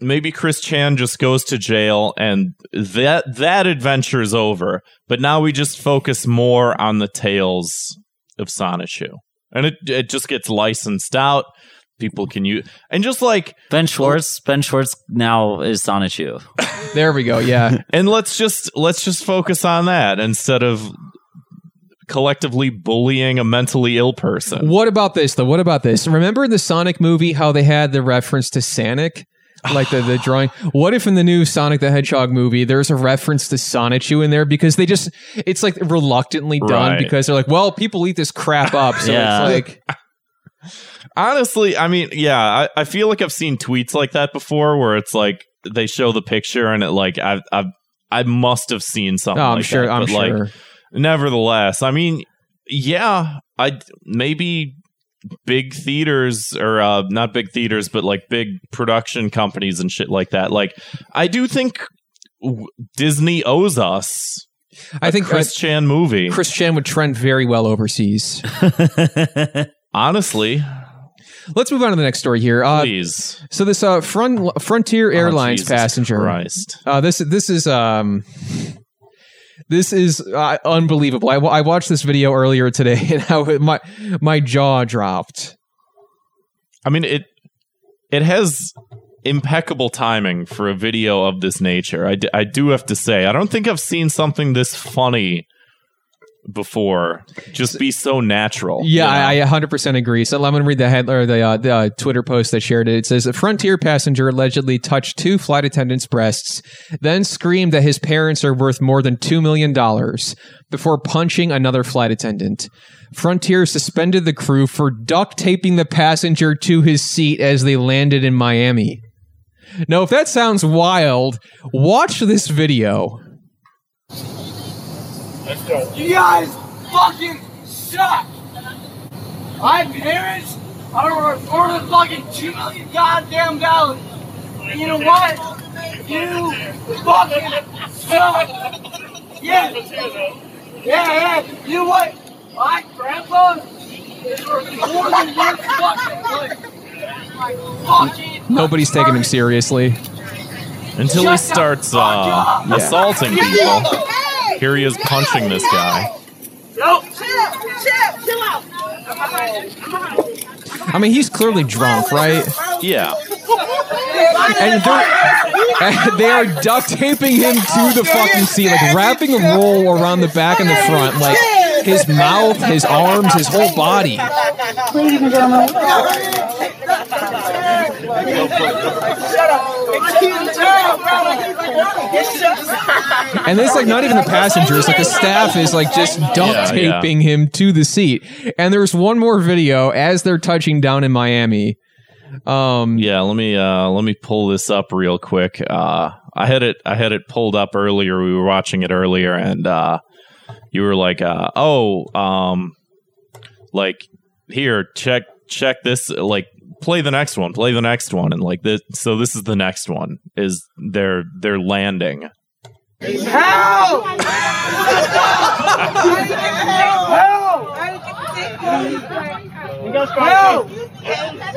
maybe chris chan just goes to jail and that that adventure is over but now we just focus more on the tales of sonichu and it it just gets licensed out people can use and just like Ben Schwartz. Ben Schwartz now is Sonichu. There we go. Yeah. and let's just let's just focus on that instead of collectively bullying a mentally ill person What about this though? What about this? Remember in the Sonic movie how they had the reference to Sonic? Like the, the drawing. What if in the new Sonic the Hedgehog movie there's a reference to Sonichu in there because they just it's like reluctantly done Right. because they're like, well, people eat this crap up. So Yeah. it's like Honestly, I mean, yeah, I, I feel like I've seen tweets like that before where it's like they show the picture and it like I've, I've I must have seen something. Oh, I'm like sure that, I'm but, sure. Like, nevertheless, I mean, yeah, I maybe big theaters or uh, not big theaters, but like big production companies and shit like that. Like, I do think w- Disney owes us I think Chris Chan movie. uh, Chris Chan would trend very well overseas. Honestly, Let's move on to the next story here. Uh, please. so this uh, front, Frontier Airlines Oh, passenger. Christ. Uh, this this is um this is uh, unbelievable. I, I watched this video earlier today and how it, my my jaw dropped. I mean it. It has impeccable timing for a video of this nature. I, d- I do have to say, I don't think I've seen something this funny before just be so natural. Yeah, you know? I, I 100% agree. So I'm going to read the head or the, uh, the uh, Twitter post that shared it. It says a Frontier passenger allegedly touched two flight attendants' breasts, then screamed that his parents are worth more than $2 million before punching another flight attendant. Frontier suspended the crew for duct taping the passenger to his seat as they landed in Miami. Now, if that sounds wild, watch this video. You guys fucking suck! My parents are worth more than fucking two million goddamn dollars. And you know what? You fucking suck! Yeah! Yeah, yeah! You know what? My grandpa is worth more than your fucking life. My fucking Nobody's taking him seriously. Until he Shut the starts uh, up! assaulting people. Here he is punching this guy. No! Chill! Chill! Chill out! I mean, he's clearly drunk, right? Yeah. and they're, and they are duct taping him to the fucking seat, like wrapping a roll around the back and the front, like his mouth, his arms, his whole body. Ladies and gentlemen. And it's like not even the passengers, like the staff is like just duct Yeah, yeah. taping him to the seat. And there's one more video as they're touching down in Miami. Um, Yeah, let me uh let me pull this up real quick. Uh I had it I had it pulled up earlier. We were watching it earlier and uh you were like uh oh um like here check check this like play the next one, play the next one and like this so this is the next one is they're they're landing. Help! Help!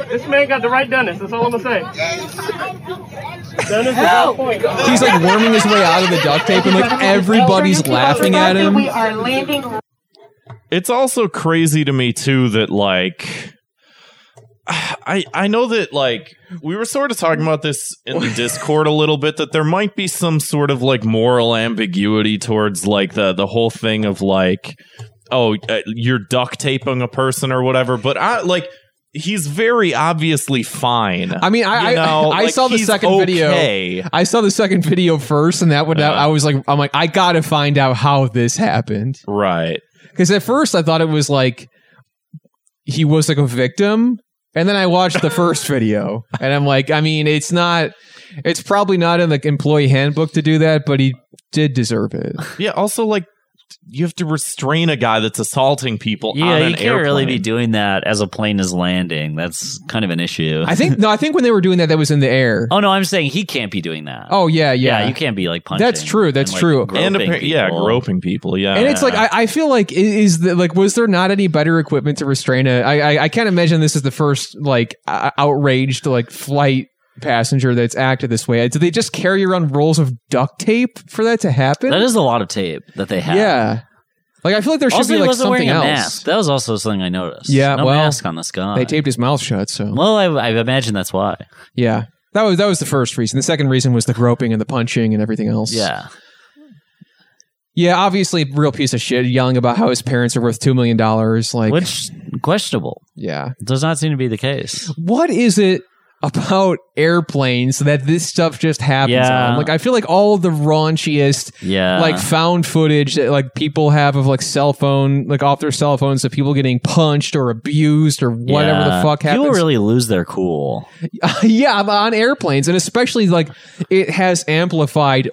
This man got the right dentist. That's all I'm gonna say. Dentist is on point. he's like worming his way out of the duct tape, and like everybody's laughing at him. We are landing It's also crazy to me too that like I I know that like we were sort of talking about this in the Discord a little bit that there might be some sort of like moral ambiguity towards like the the whole thing of like oh uh, you're duct taping a person or whatever but I like he's very obviously fine. I mean, I You I, know, I like, saw the second video. I saw the second video first, and that would Yeah. I was like, I'm like, I gotta find out how this happened. Right. Because at first I thought it was like he was like a victim, and then I watched the first video, and I'm like, I mean, it's not, it's probably not in the employee handbook to do that, but he did deserve it. Yeah, also like you have to restrain a guy that's assaulting people Yeah, on you an can't really be doing that as a plane is landing. That's kind of an issue. I think no, I think when they were doing that, that was in the air. oh no, I'm saying he can't be doing that. Oh yeah, yeah, yeah. you can't be like punching. That's true, that's and, like, true. and groping appar- yeah, groping people. Yeah, And it's like I, I feel like is the, like was there not any better equipment to restrain a I I, I can't imagine this is the first like outraged like flight passenger that's acted this way. Did they just carry around rolls of duct tape for that to happen? That is a lot of tape that they have. yeah. Like I feel like there should Also, be like something else. mask. That was also something I noticed. Yeah, no well, mask on this guy. They taped his mouth shut, so Well, I, I imagine that's why. yeah. That was that was the first reason. The second reason was the groping and the punching and everything else. Yeah. Yeah, obviously real piece of shit yelling about how his parents are worth 2 million dollars like Which questionable. yeah. Does not seem to be the case. what is it about airplanes that this stuff just happens Yeah. on? Like, I feel like all the raunchiest, Yeah. like found footage that like people have of like cell phone, like off their cell phones of people getting punched or abused or whatever Yeah. the fuck happens. People really lose their cool. yeah, on airplanes, and especially like it has amplified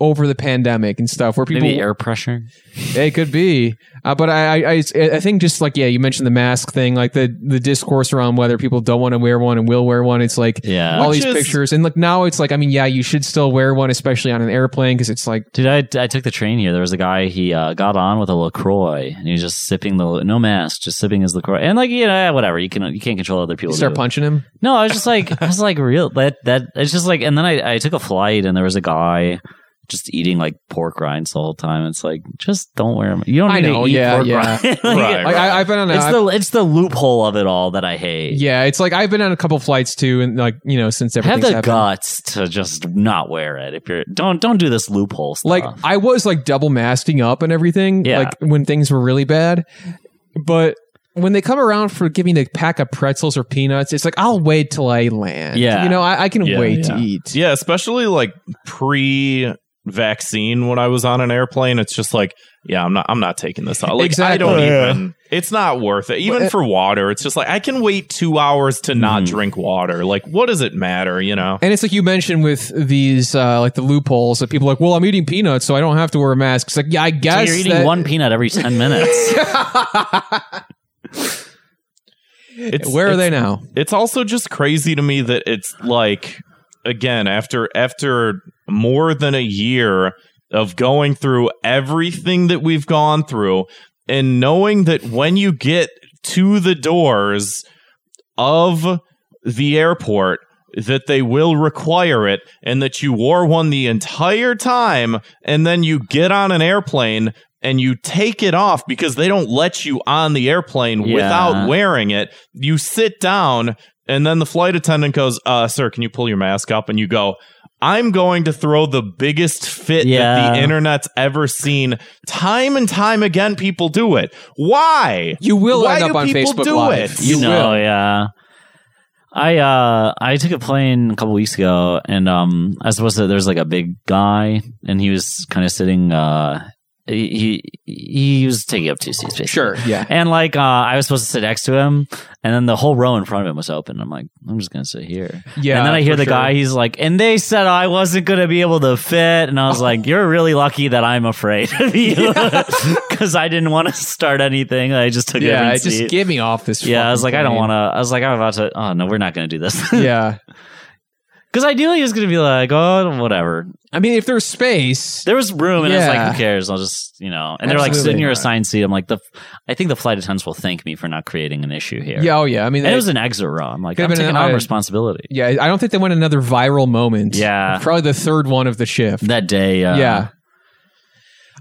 over the pandemic and stuff, where people Maybe air pressure. it could be, uh, but I, I, I, I think just like yeah, you mentioned the mask thing, like the the discourse around whether people don't want to wear one and will wear one. It's like Yeah. all Which these is- pictures, and like now it's like I mean, yeah, you should still wear one, especially on an airplane, because it's like Dude, I, I took the train here. There was a guy. He uh, got on with a LaCroix, and he was just sipping the no mask, just sipping his LaCroix, and like you know, whatever. You can you can't control other people. you start do. punching him. No, I was just like, I was like, real that that it's just like, and then I I took a flight, and there was a guy just eating like pork rinds the whole time. It's like, just don't wear them. You don't I need know, to eat yeah, pork yeah. rinds. Like, Right, Like, I, I've been on a, It's the it's the loophole of it all that I hate. yeah, it's like I've been on a couple flights too, and like you know since Have everything's the happened. guts to just not wear it if you're don't don't do this loophole stuff. Like I was like double masking up and everything, Yeah. like when things were really bad. But when they come around for giving a pack of pretzels or peanuts, it's like I'll wait till I land. Yeah. you know, I, I can Yeah, wait yeah. to eat. Yeah, especially like pre vaccine when I was on an airplane, it's just like, yeah, I'm not I'm not taking this out. Like I don't Yeah. even it's not worth it. Even But, for water, it's just like I can wait two hours to not Mhm. drink water. Like what does it matter, you know? And it's like you mentioned with these, uh, like the loopholes that people are like, well, I'm eating peanuts, so I don't have to wear a mask. It's like, yeah, I so guess you're eating that- one peanut every ten minutes. It's, Where are it's- they now? It's also just crazy to me that it's like again after after more than a year of going through everything that we've gone through and knowing that when you get to the doors of the airport that they will require it and that you wore one the entire time and then you get on an airplane and you take it off because they don't let you on the airplane Yeah. without wearing it you sit down and then the flight attendant goes uh sir can you pull your mask up and you go I'm going to throw the biggest fit that the internet's ever seen. Time and time again, people do it. Why? You will Why end up do on people Facebook do Live. it? you You know, will. yeah. I uh I took a plane a couple weeks ago and um I was supposed to there's like a big guy and he was kind of sitting uh he, he was taking up two seats basically. Sure, yeah. And like uh I was supposed to sit next to him and then the whole row in front of him was open. I'm like, I'm just gonna sit here. Yeah, And then I hear the sure. guy, he's like, and they said I wasn't gonna be able to fit. And I was like, You're really lucky that I'm afraid of you. Because I didn't want to start anything. I just took Yeah, every just seat. get me off this. Yeah, I was like, fucking I don't want to. I was like, I'm about to. Oh no, we're not going to do this. Yeah, Because ideally, going to be like, oh, whatever. I mean, if there's space, There was room, and it's like, Yeah. who cares? I'll just, you know. And they're like, sit in Absolutely. your assigned seat. I'm like, the. I think the flight attendants will thank me for not creating an issue here. yeah, oh yeah. I mean, And it was an exit row. I'm like, Could've I'm been taking an- on responsibility. yeah. I don't think they went another viral moment. Yeah. probably the third one of the shift. That day, uh, yeah.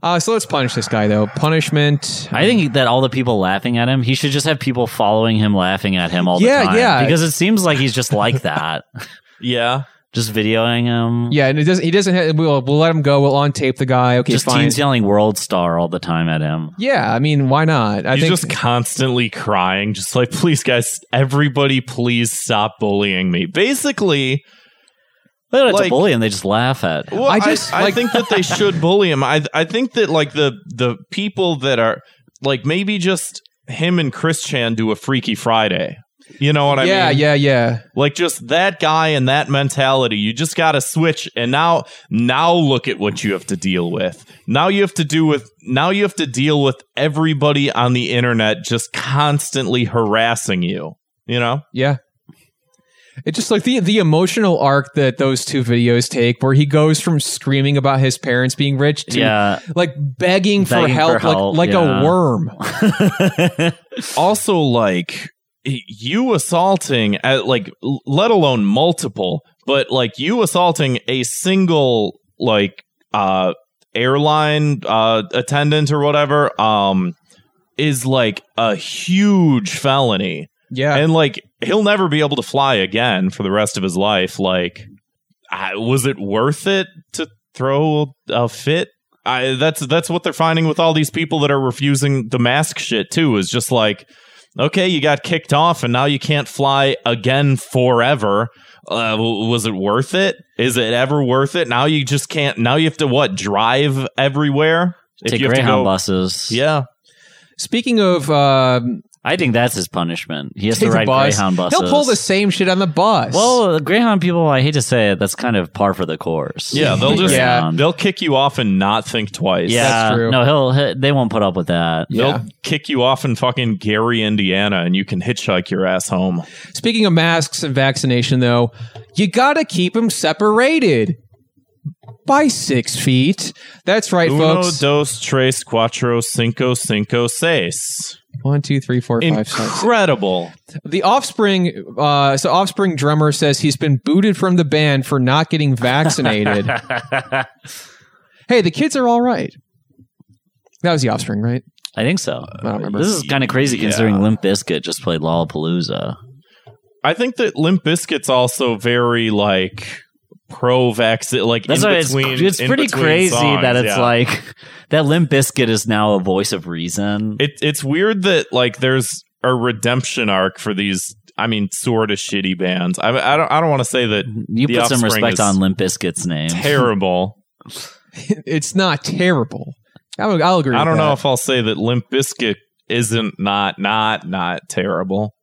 Uh, so let's punish this guy though. Punishment. I think that all the people laughing at him, he should just have people following him, laughing at him all Yeah, the time. yeah. Because it seems like he's just like that, Yeah. just videoing him. Yeah, and it doesn't. He doesn't. Have, we'll we'll let him go. We'll on tape the guy. Okay, just fine. teens yelling "World Star" all the time at him. Yeah, I mean, why not? I He's think just constantly crying, just like, please, guys, everybody, please stop bullying me. Basically, They don't have to bully him; they just laugh at. well, I I just, I, like- think that they should bully him. I I think that like the the people that are like maybe just him and Chris Chan do a Freaky Friday. You know what I yeah, mean? yeah, yeah. Yeah. Like just that guy and that mentality. You just got to switch. And now, now look at what you have to deal with. Now you have to do with. Now you have to deal with everybody on the internet just constantly harassing you. You know? Yeah. It's just like the the emotional arc that those two videos take, where he goes from screaming about his parents being rich to Yeah, like begging, for Begging for help, help, like like yeah. a worm. also like you assaulting at like let alone multiple but like you assaulting a single like uh airline uh attendant or whatever um is like a huge felony. Yeah, and like he'll never be able to fly again for the rest of his life. Like I, was it worth it to throw a fit? I, that's that's what they're finding with all these people that are refusing the mask shit too is just like okay you got kicked off and now you can't fly again forever. Uh, was it worth it? Is it ever worth it? Now you just can't now you have to what drive everywhere? Take Greyhound go- buses. yeah. Speaking of, um, I think that's his punishment. He has to Take the ride bus. Greyhound buses. He'll pull the same shit on the bus. Well, the Greyhound people, I hate to say it, that's kind of par for the course. Yeah, they'll just Yeah. they'll kick you off and not think twice. yeah. That's true. No, he'll, he they won't put up with that. They'll kick you off in fucking Gary, Indiana, and you can hitchhike your ass home. Speaking of masks and vaccination, though, you gotta keep them separated by six feet. That's right, Uno, folks. dos, tres, cuatro, cinco, cinco, seis. One, two, three, four, five, six. Incredible. The Offspring, uh, so Offspring drummer says he's been booted from the band for not getting vaccinated. hey, the kids are all right. That was the Offspring, right? I think so. I don't remember. This is kind of crazy considering Limp Bizkit just played Lollapalooza. I think that Limp Bizkit's also very like pro vaccine. Like That's in why it's, between, it's in pretty between crazy songs, that it's yeah. like that Limp Bizkit is now a voice of reason. it, it's weird that like there's a redemption arc for these. I mean, sort of shitty bands. I, I don't. I don't want to say that you The put some respect on Limp Bizkit's name. terrible. it's not terrible. I'll, I'll agree. I with don't know if I'll say that Limp Bizkit isn't not not not terrible.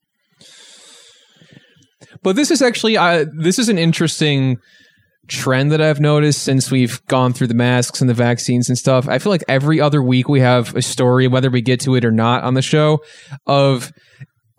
But this is actually uh, this is an interesting trend that I've noticed since we've gone through the masks and the vaccines and stuff. I feel like every other week we have a story, whether we get to it or not on the show, of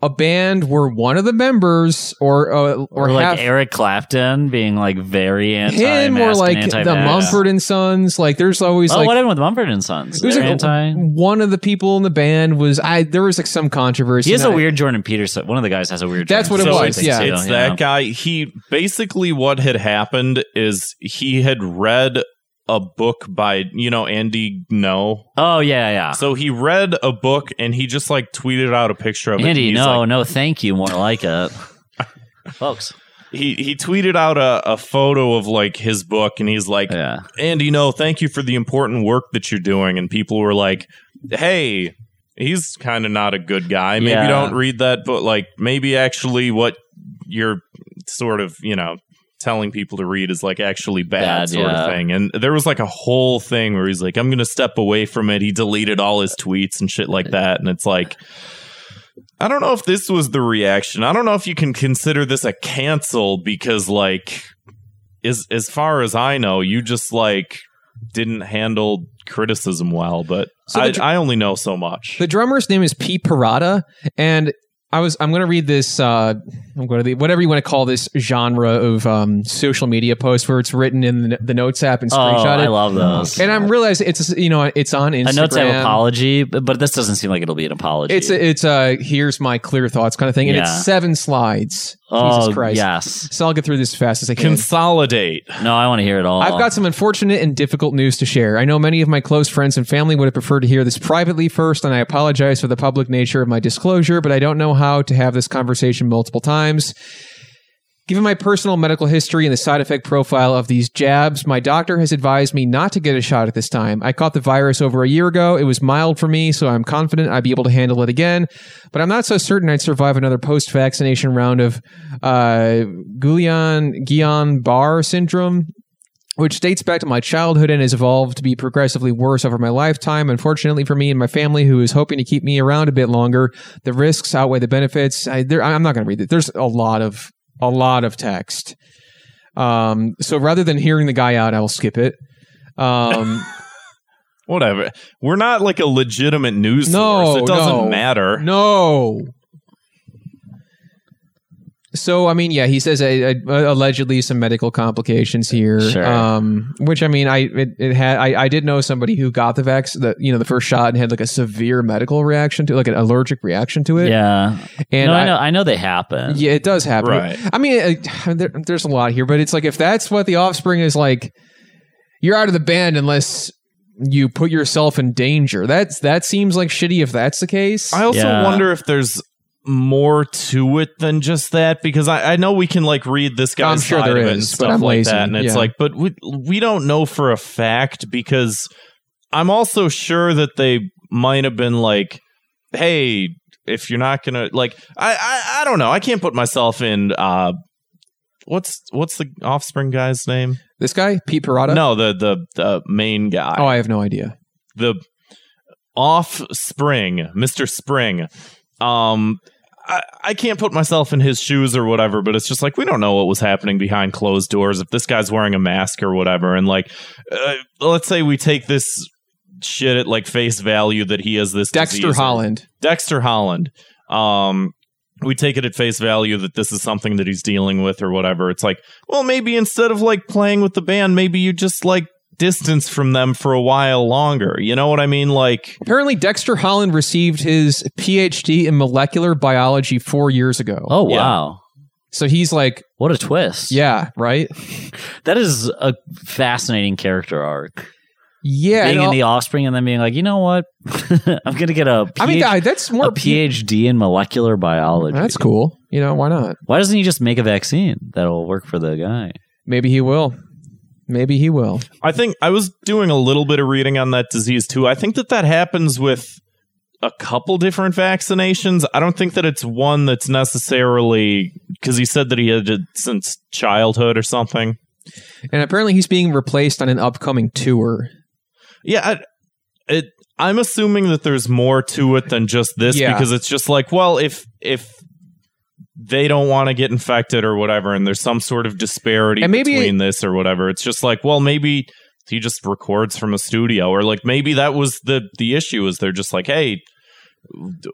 a band where one of the members or uh, or, Or like half Eric Clapton being like very anti him or like the Mumford and Sons. Like there's always Oh, like what happened with Mumford and Sons? There's like anti. one of the people in the band was I. There was like some controversy. He has and a I- weird Jordan Peterson. One of the guys has a weird. That's Jordan what it was, yeah. too, It's that know? guy. He basically what had happened is he had read a book by you know Andy Ngo. Oh yeah, yeah. So he read a book and he just like tweeted out a picture of it. Andy, He's no, like- no, thank you. More like it, folks. he he tweeted out a, a photo of like his book and he's like, Yeah, Andy, no, thank you for the important work that you're doing. And people were like, hey, he's kind of not a good guy. Maybe Yeah. don't read that but Like, maybe actually what you're sort of, you know, telling people to read is like actually bad, Bad, sort yeah. of thing. And there was like a whole thing where he's like, I'm going to step away from it. He deleted all his tweets and shit like that. And it's like, I don't know if this was the reaction. I don't know if you can consider this a cancel because like as as far as I know, you just like didn't handle criticism well, but So I, dr- I only know so much. The drummer's name is Pete Parada, and I was I'm going to read this. Uh, I'm going to the whatever you want to call this genre of um, social media post where it's written in the, the notes app and screenshot Oh, screenshot I it. love those. and I'm realizing it's you know it's on Instagram. I know it's an apology, but, but this doesn't seem like it'll be an apology. It's a, it's a here's my clear thoughts kind of thing, and Yeah. it's seven slides. Oh Jesus Christ! yes. So I'll get through this as fast as I can. Consolidate. No, I want to hear it all. I've got some unfortunate and difficult news to share. I know many of my close friends and family would have preferred to hear this privately first, and I apologize for the public nature of my disclosure, but I don't know how to have this conversation multiple times. Given my personal medical history and the side effect profile of these jabs, my doctor has advised me not to get a shot at this time. I caught the virus over a year ago. It was mild for me, so I'm confident I'd be able to handle it again. But I'm not so certain I'd survive another post vaccination round of uh, Guillain Guillain syndrome, which dates back to my childhood and has evolved to be progressively worse over my lifetime. Unfortunately for me and my family, who is hoping to keep me around a bit longer, the risks outweigh the benefits. I, there, I'm not going to read it. There's a lot of a lot of text. Um, so rather than hearing the guy out, I will skip it. Um, Whatever. We're not like a legitimate news No, source. It doesn't no. matter. no. So I mean, yeah, he says uh, uh, allegedly some medical complications here. Sure. Um, which I mean, I it, it had I, I did know somebody who got the vax, the you know the first shot and had like a severe medical reaction to like an allergic reaction to it. yeah. and no, I, I, know. I know they happen. yeah, it does happen. Right. I mean, uh, there, there's a lot here, but it's like if that's what the offspring is like, you're out of the band unless you put yourself in danger. That's that seems like shitty if that's the case. I also Yeah. wonder if there's more to it than just that because I, I know we can like read this guy's I'm sure there and is, but stuff I'm like lazy. that, and it's Yeah. like, but we we don't know for a fact because I'm also sure that they might have been like, hey, if you're not gonna like, I I, I don't know, I can't put myself in. uh What's what's the offspring guy's name? this guy, Pete Parada. No, the the the main guy. Oh, I have no idea. the offspring, Mr. Spring. Um, I, I can't put myself in his shoes or whatever, but it's just like we don't know what was happening behind closed doors. If this guy's wearing a mask or whatever, and like, uh, let's say we take this shit at like face value that he has this Dexter disease Holland. Dexter Holland. Um, we take it at face value that this is something that he's dealing with or whatever. It's like, well, maybe instead of like playing with the band, maybe you just like distance from them for a while longer. You know what I mean? Like, Apparently, Dexter Holland received his PhD in molecular biology four years ago. Oh Yeah. wow, So he's like, what a twist! yeah, right? that is a fascinating character arc. Yeah. being in the offspring and then being like, you know what, I'm gonna get a I mean, PhD I- that's more a PhD in molecular biology. That's cool. You know, why not? Why doesn't he just make a vaccine that'll work for the guy? Maybe he will. Maybe he will. I think I was doing a little bit of reading on that disease too. I think that that happens with a couple different vaccinations. I don't think that it's one that's necessarily because he said that he had it since childhood or something. And apparently, he's being replaced on an upcoming tour. Yeah, I, it. I'm assuming that there's more to it than just this Yeah. because it's just like, well, if if they don't want to get infected or whatever, and there's some sort of disparity And maybe- between this or whatever, it's just like, well, maybe he just records from a studio, or like maybe that was the the issue is they're just like, hey. D-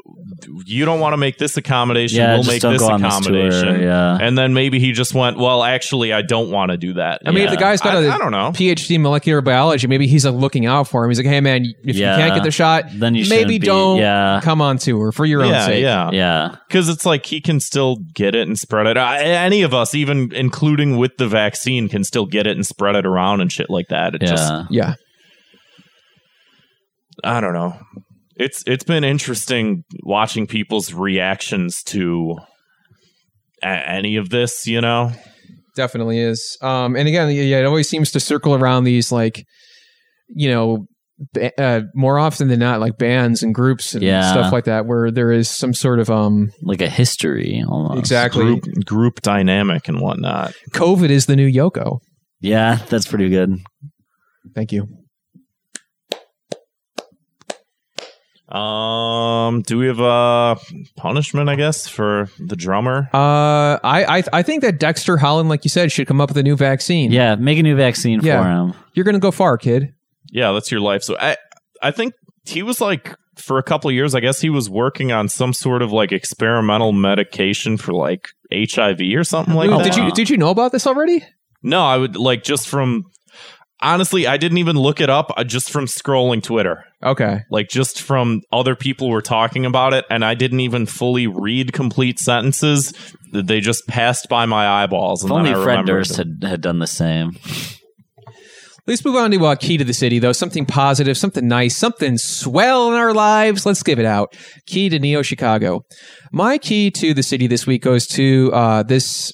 You don't want to make this accommodation. Yeah, we'll make this go on this tour, accommodation. yeah. And then maybe he just went, well, actually, I don't want to do that. I mean, if the guy's got I- a I don't know. PhD in molecular biology, maybe he's like looking out for him. He's like, hey, man, if Yeah. you can't get the shot, Then you maybe shouldn't be- don't yeah. come on tour for your own yeah, sake. yeah, Yeah, because it's like he can still get it and spread it. I, any of us, even including with the vaccine, can still get it and spread it around and shit like that. It yeah. just, Yeah. I don't know. It's it's been interesting watching people's reactions to a- any of this. You know, Definitely is. Um, and again, yeah, it always seems to circle around these like, you know, ba- uh, more often than not, like bands and groups and Yeah. stuff like that, where there is some sort of um, like a history almost. exactly. group group dynamic and whatnot. COVID is the new Yoko. Yeah, that's pretty good. Thank you. Um, do we have a punishment? I guess for the drummer. Uh, I, I I think that Dexter Holland, like you said, should come up with a new vaccine. Yeah, make a new vaccine Yeah. for him. You're gonna go far, kid. yeah, that's your life. So I I think he was like for a couple of years, I guess he was working on some sort of like experimental medication for like HIV or something like Ooh, that. did you did you know about this already? No, I would like just from honestly, I didn't even look it up. I just from scrolling Twitter. Okay. Like just from other people were talking about it, and I didn't even fully read complete sentences. They just passed by my eyeballs. If And only then I Fred remembered Durst had, had done the same. Let's move on to uh, key to the city, though. Something positive, something nice, something swell in our lives. Let's give it out. Key to Neo Chicago. My key to the city this week goes to uh, this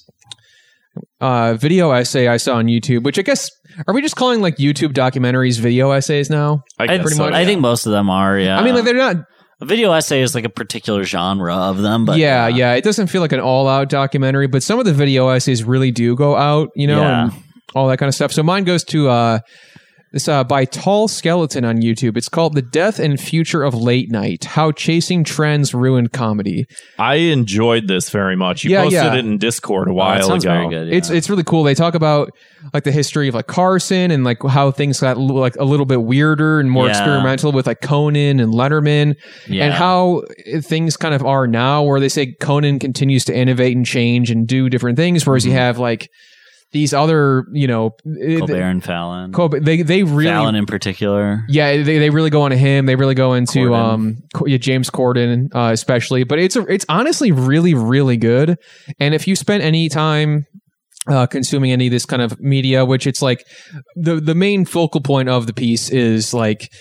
uh, video essay I saw on YouTube, which I guess are we just calling like YouTube documentaries video essays now? I I, guess pretty so, much- I yeah. think most of them are. Yeah, I mean, like they're not. a video essay is like a particular genre of them, but yeah, yeah. It doesn't feel like an all-out documentary, but some of the video essays really do go out. You know, Yeah. and all that kind of stuff. So mine goes to uh, this uh, by Tall Skeleton on YouTube. It's called "The Death and Future of Late Night: How Chasing Trends Ruined Comedy." I enjoyed this very much. You Yeah, posted yeah. it in Discord a Oh, while that sounds ago. very good. yeah. It's it's really cool. They talk about like the history of like Carson and like how things got like a little bit weirder and more Yeah. experimental with like Conan and Letterman yeah. and how uh, things kind of are now where they say Conan continues to innovate and change and do different things whereas Mm-hmm. you have like these other, you know, uh, Colbert and Fallon. Colbert, they they really Fallon in particular. yeah, they, they really go into him. They really go into Corden. um yeah, James Corden uh, especially. But it's a, it's honestly really really good. And if you spend any time uh, consuming any of this kind of media, which it's like the the main focal point of the piece is like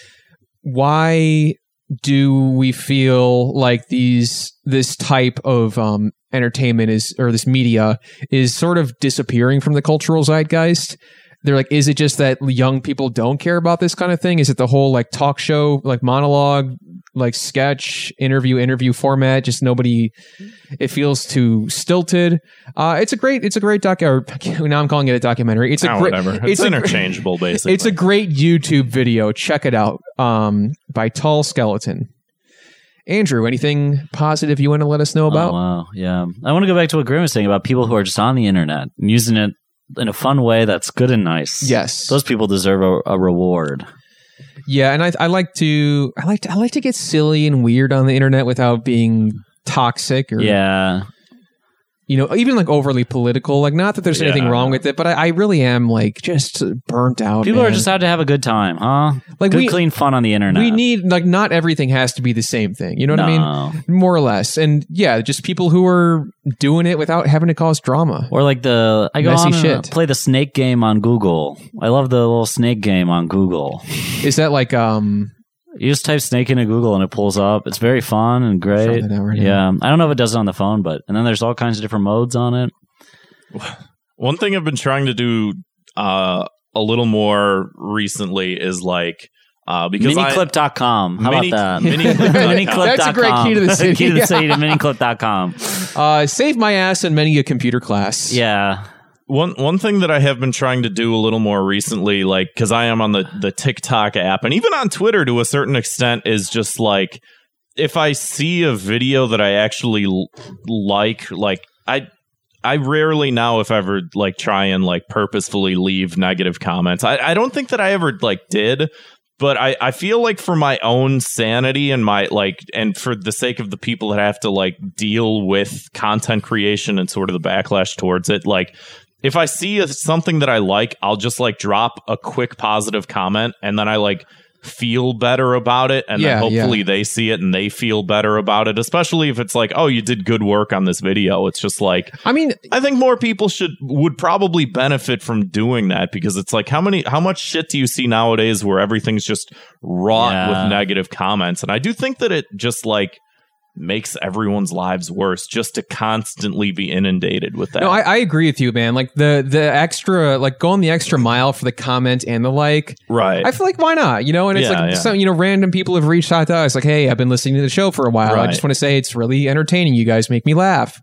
why do we feel like these this type of um, entertainment is or this media is sort of disappearing from the cultural zeitgeist? They're like, is it just that young people don't care about this kind of thing? Is it the whole like talk show, like monologue, like sketch, interview, interview format? Just nobody. It feels too stilted. Uh, it's a great, it's a great doc. Or now I'm calling it a documentary. It's a Ah, great, whatever. It's, a- interchangeable, basically. it's a great YouTube video. Check it out um, by Tall Skeleton. Andrew, anything positive you want to let us know about? Oh, wow. Yeah. I want to go back to what Grim was saying about people who are just on the internet and using it in a fun way that's good and nice. Yes. Those people deserve a, a reward. Yeah, and I, I like to I like to, I like to get silly and weird on the internet without being toxic or Yeah. You know even like overly political. Like not that there's anything wrong with it, but I, I really am like just burnt out. People are just out to have a good time, huh? Like, good, we- clean fun on the internet. we need like not everything has to be the same thing. You know what I mean? More or less, and yeah, just people who are doing it without having to cause drama. Or like the I go Messy on shit. play the snake game on Google. I love the little snake game on Google. Is that like um? You just type snake into Google and it pulls up. It's very fun and great. that out right yeah, I don't know if it does it on the phone, but and then there's all kinds of different modes on it. One thing I've been trying to do uh, a little more recently is like uh, because I, Miniclip.com. How Mini- about that? Miniclip.com. Miniclip.com. That's a great key to the city. key to the city to miniclip.com. Uh, save my ass in many a computer class. Yeah. One one thing that I have been trying to do a little more recently, like because I am on the the TikTok app and even on Twitter to a certain extent, is just like if I see a video that I actually l- like, like I I rarely now, if ever, like try and like purposefully leave negative comments. I I don't think that I ever like did. But I, I feel like for my own sanity and my like and for the sake of the people that have to like deal with content creation and sort of the backlash towards it, like if I see a, something that I like, I'll just like drop a quick positive comment and then I like feel better about it and Yeah, then hopefully yeah. they see it and they feel better about it especially if it's like oh you did good work on this video it's just like I mean, I think more people should would probably benefit from doing that because it's like how many how much shit do you see nowadays where everything's just wrought Yeah. with negative comments and I do think that it just like makes everyone's lives worse just to constantly be inundated with that. No, I, I agree with you, man. Like the the extra, like going the extra mile for the comment and the like. right. I feel like why not? You know, and it's Yeah, like yeah. some you know random people have reached out to us like, hey, I've been listening to the show for a while. I just want to say it's really entertaining. You guys make me laugh.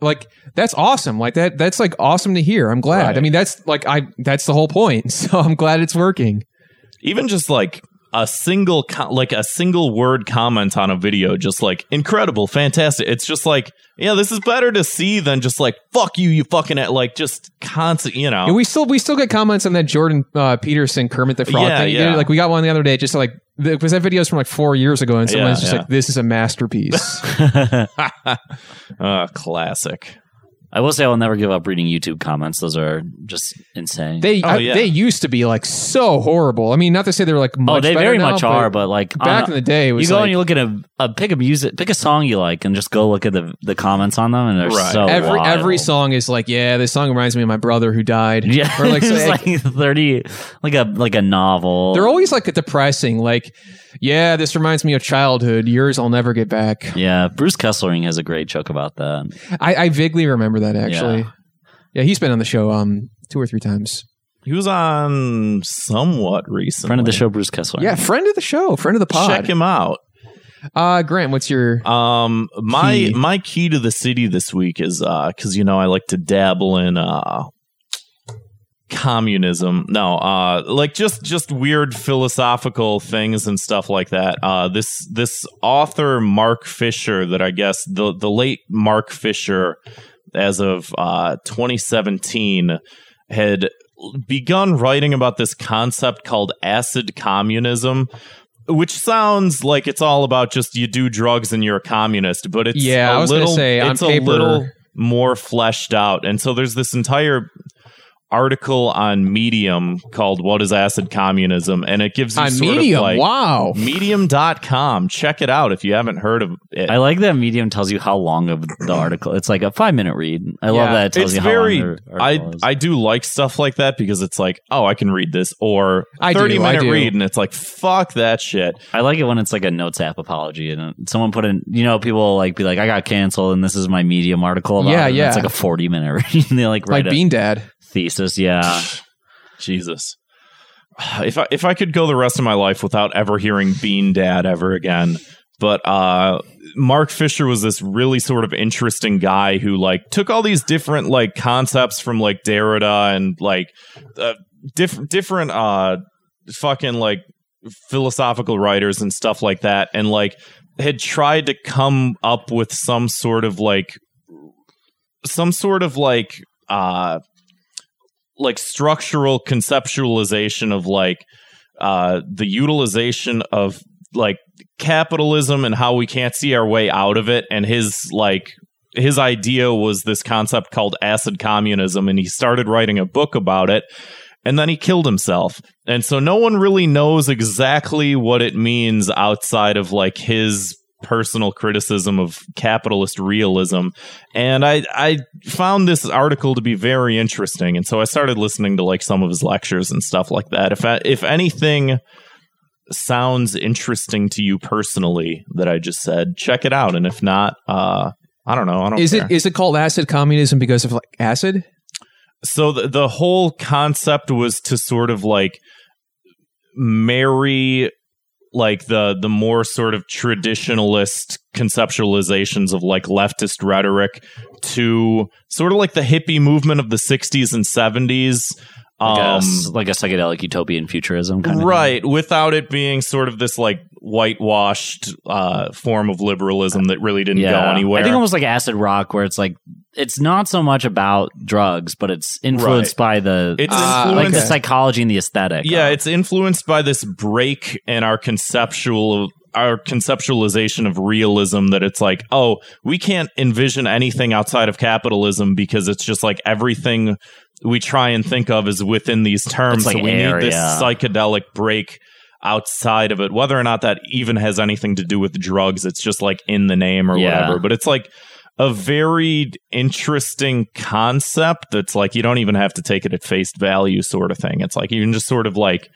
Like that's awesome. Like that that's like awesome to hear. I'm glad. Right. I mean, that's like I that's the whole point. So I'm glad it's working. even just like a single co- like a single word comment on a video just like incredible fantastic it's just like yeah this is better to see than just like fuck you you fucking at like just constant you know And we still we still get comments on that Jordan uh, Peterson Kermit the Frog Yeah, thing. yeah. Like we got one the other day, just like because that video's from like four years ago, and someone's Yeah, just yeah. like, "This is a masterpiece." uh, classic I will say I will never give up reading YouTube comments. Those are just insane. They Oh, I- yeah. they used to be like so horrible. I mean, not to say they're like oh, much oh, they better very now, much are, but like back on in the day, it was you go like and you look at a, a pick a music, pick a song you like, and just go look at the the comments on them, and they're Right. so every wild. every song is like, yeah, this song reminds me of my brother who died. Yeah, or like, it's so- like thirty, like a like a novel. they're always like depressing. Like, yeah, this reminds me of childhood. Yours, I'll never get back. yeah, Bruce Kesslering has a great joke about that. I, I vaguely remember that actually. Yeah. Yeah. he's been on the show um two or three times. he was on somewhat recently Friend of the show, Bruce Kessler. Yeah, friend of the show, friend of the pod. check him out Uh, Grant, what's your? um my Key. my key to the city this week is uh because you know i like to dabble in uh communism. No uh like just just weird philosophical things and stuff like that. Uh this this author mark fisher that i guess the the late mark fisher as of uh 2017 had begun writing about this concept called acid communism which sounds like it's all about just you do drugs and you're a communist but it's Yeah, a I was gonna little say, on it's paper- a little more fleshed out. And so there's this entire article on medium called what is acid communism and it gives you On sort Medium, of like wow. medium.com check it out if you haven't heard of it I like that Medium tells you how long of the article. It's like a five minute read. I love that it tells it's you how very long the I is. I do like stuff like that because it's like oh I can read this or I do, 30 I minute do. read and it's like fuck that shit I like it when it's like a notes app apology and someone put in, you know, people like be like, I got canceled and this is my Medium article about Yeah, it. and yeah. It's like a 40 minute read. and they like Like write a Bean Dad. Thesis. Yeah. Jesus. If I if I could go the rest of my life without ever hearing Bean Dad ever again, but uh Mark Fisher was this really sort of interesting guy who like took all these different like concepts from like Derrida and like uh, different different uh fucking like philosophical writers and stuff like that and like had tried to come up with some sort of like some sort of like uh like structural conceptualization of like uh the utilization of like capitalism and how we can't see our way out of it. And his like his idea was this concept called acid communism and he started writing a book about it and then he killed himself. And so no one really knows exactly what it means outside of like his personal criticism of capitalist realism. And i i found this article to be very interesting. And so i started listening to like some of his lectures and stuff like that. If if anything sounds interesting to you personally that i just said check it out. And if not uh i don't know. I don't Is care. it is it called acid communism because of like acid? so the, the whole concept was to sort of like marry like the the more sort of traditionalist conceptualizations of like leftist rhetoric to sort of like the hippie movement of the 60s and 70s Like, a, um like a psychedelic utopian futurism kind of right without it being sort of this like whitewashed uh form of liberalism that really didn't go anywhere I think almost like acid rock, where it's like it's not so much about drugs, but it's influenced by the It's Ah, like the psychology and the aesthetic. Yeah, of- it's influenced by this break in our conceptual our conceptualization of realism that it's like, oh, we can't envision anything outside of capitalism because it's just like everything we try and think of is within these terms. Like so we air, need this yeah. psychedelic break outside of it, whether or not that even has anything to do with drugs. It's just like in the name or Yeah. whatever. But it's like a very interesting concept that's like you don't even have to take it at face value sort of thing. It's like you can just sort of like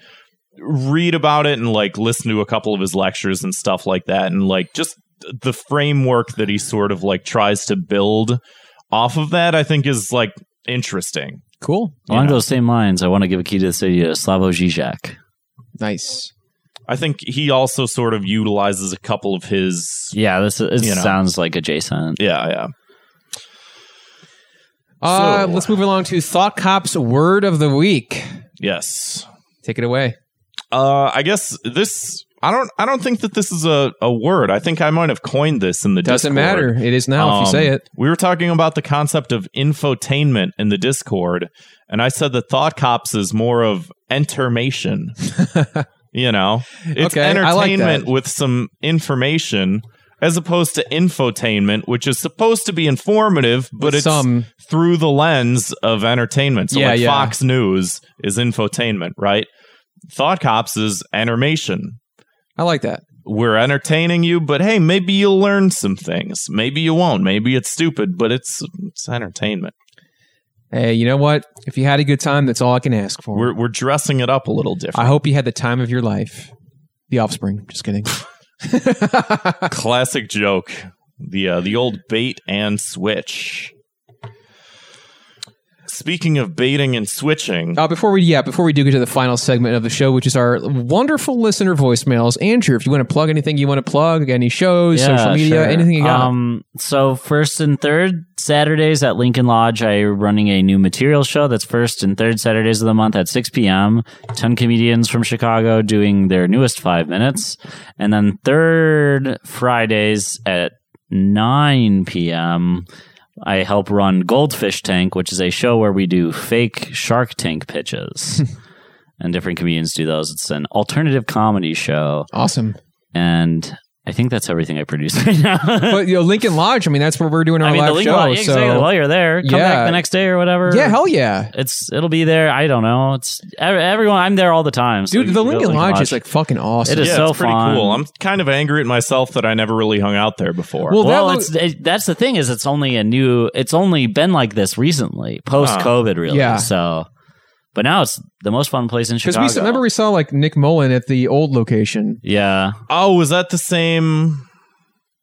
read about it and like listen to a couple of his lectures and stuff like that and like just the framework that he sort of like tries to build off of that I think is like interesting. Cool. Along Yeah. those same lines, I want to give a key to the city to Slavoj Žižek. Nice. I think he also sort of utilizes a couple of his Yeah, this is, You know. sounds like adjacent. yeah, yeah. Uh, So- let's move along to Thought Cop's word of the week. Yes. Take it away. Uh I guess this I don't I don't think that this is a, a word. I think I might have coined this in the Discord. Doesn't Discord. matter. It is now if you Um, say it. We were talking about the concept of infotainment in the Discord, and I said that Thought Cops is more of entermation. you know, it's Okay, I like entertainment with some information, as opposed to infotainment, which is supposed to be informative, but With it's some- through the lens of entertainment. So, Yeah, like yeah. Fox News is infotainment, right? Thought Cops is entermation I like that. we're entertaining you, but hey, maybe you'll learn some things. Maybe you won't. Maybe it's stupid, but it's it's entertainment. Hey, you know what? If you had a good time, that's all I can ask for. We're we're dressing it up a little different. I hope you had the time of your life. The offspring. Just kidding. Classic joke. The uh, the old bait and switch. Speaking of baiting and switching, Uh, before we, yeah, before we do get to the final segment of the show, which is our wonderful listener voicemails, Andrew, if you want to plug anything you want to plug, any shows, Yeah, social media, sure. anything you got. Um, so first and third Saturdays at Lincoln Lodge, I'm running a new material show. That's first and third Saturdays of the month at 6 p.m. Ten comedians from Chicago doing their newest five minutes, and then third Fridays at 9 p.m. I help run Goldfish Tank, which is a show where we do fake Shark Tank pitches. And different comedians do those. It's an alternative comedy show. awesome. And I think that's everything I produce right now. But you know, Lincoln Lodge, I mean, that's where we're doing our I mean, live link show. yeah, so exactly. While you're there, come Yeah. back the next day or whatever. yeah, hell yeah, It's it'll be there. I don't know. It's everyone. I'm there all the time. So dude. The can Lincoln Lodge, is like fucking awesome. It is yeah, so it's pretty fun. cool. I'm kind of angry at myself that I never really hung out there before. Well, well, that it's it, that's the thing is it's only a new. It's only been like this recently, post COVID, really. Yeah. So, but now it's the most fun place in Because Chicago. we remember we saw like Nick Mullen at the old location. yeah, oh, was that the same?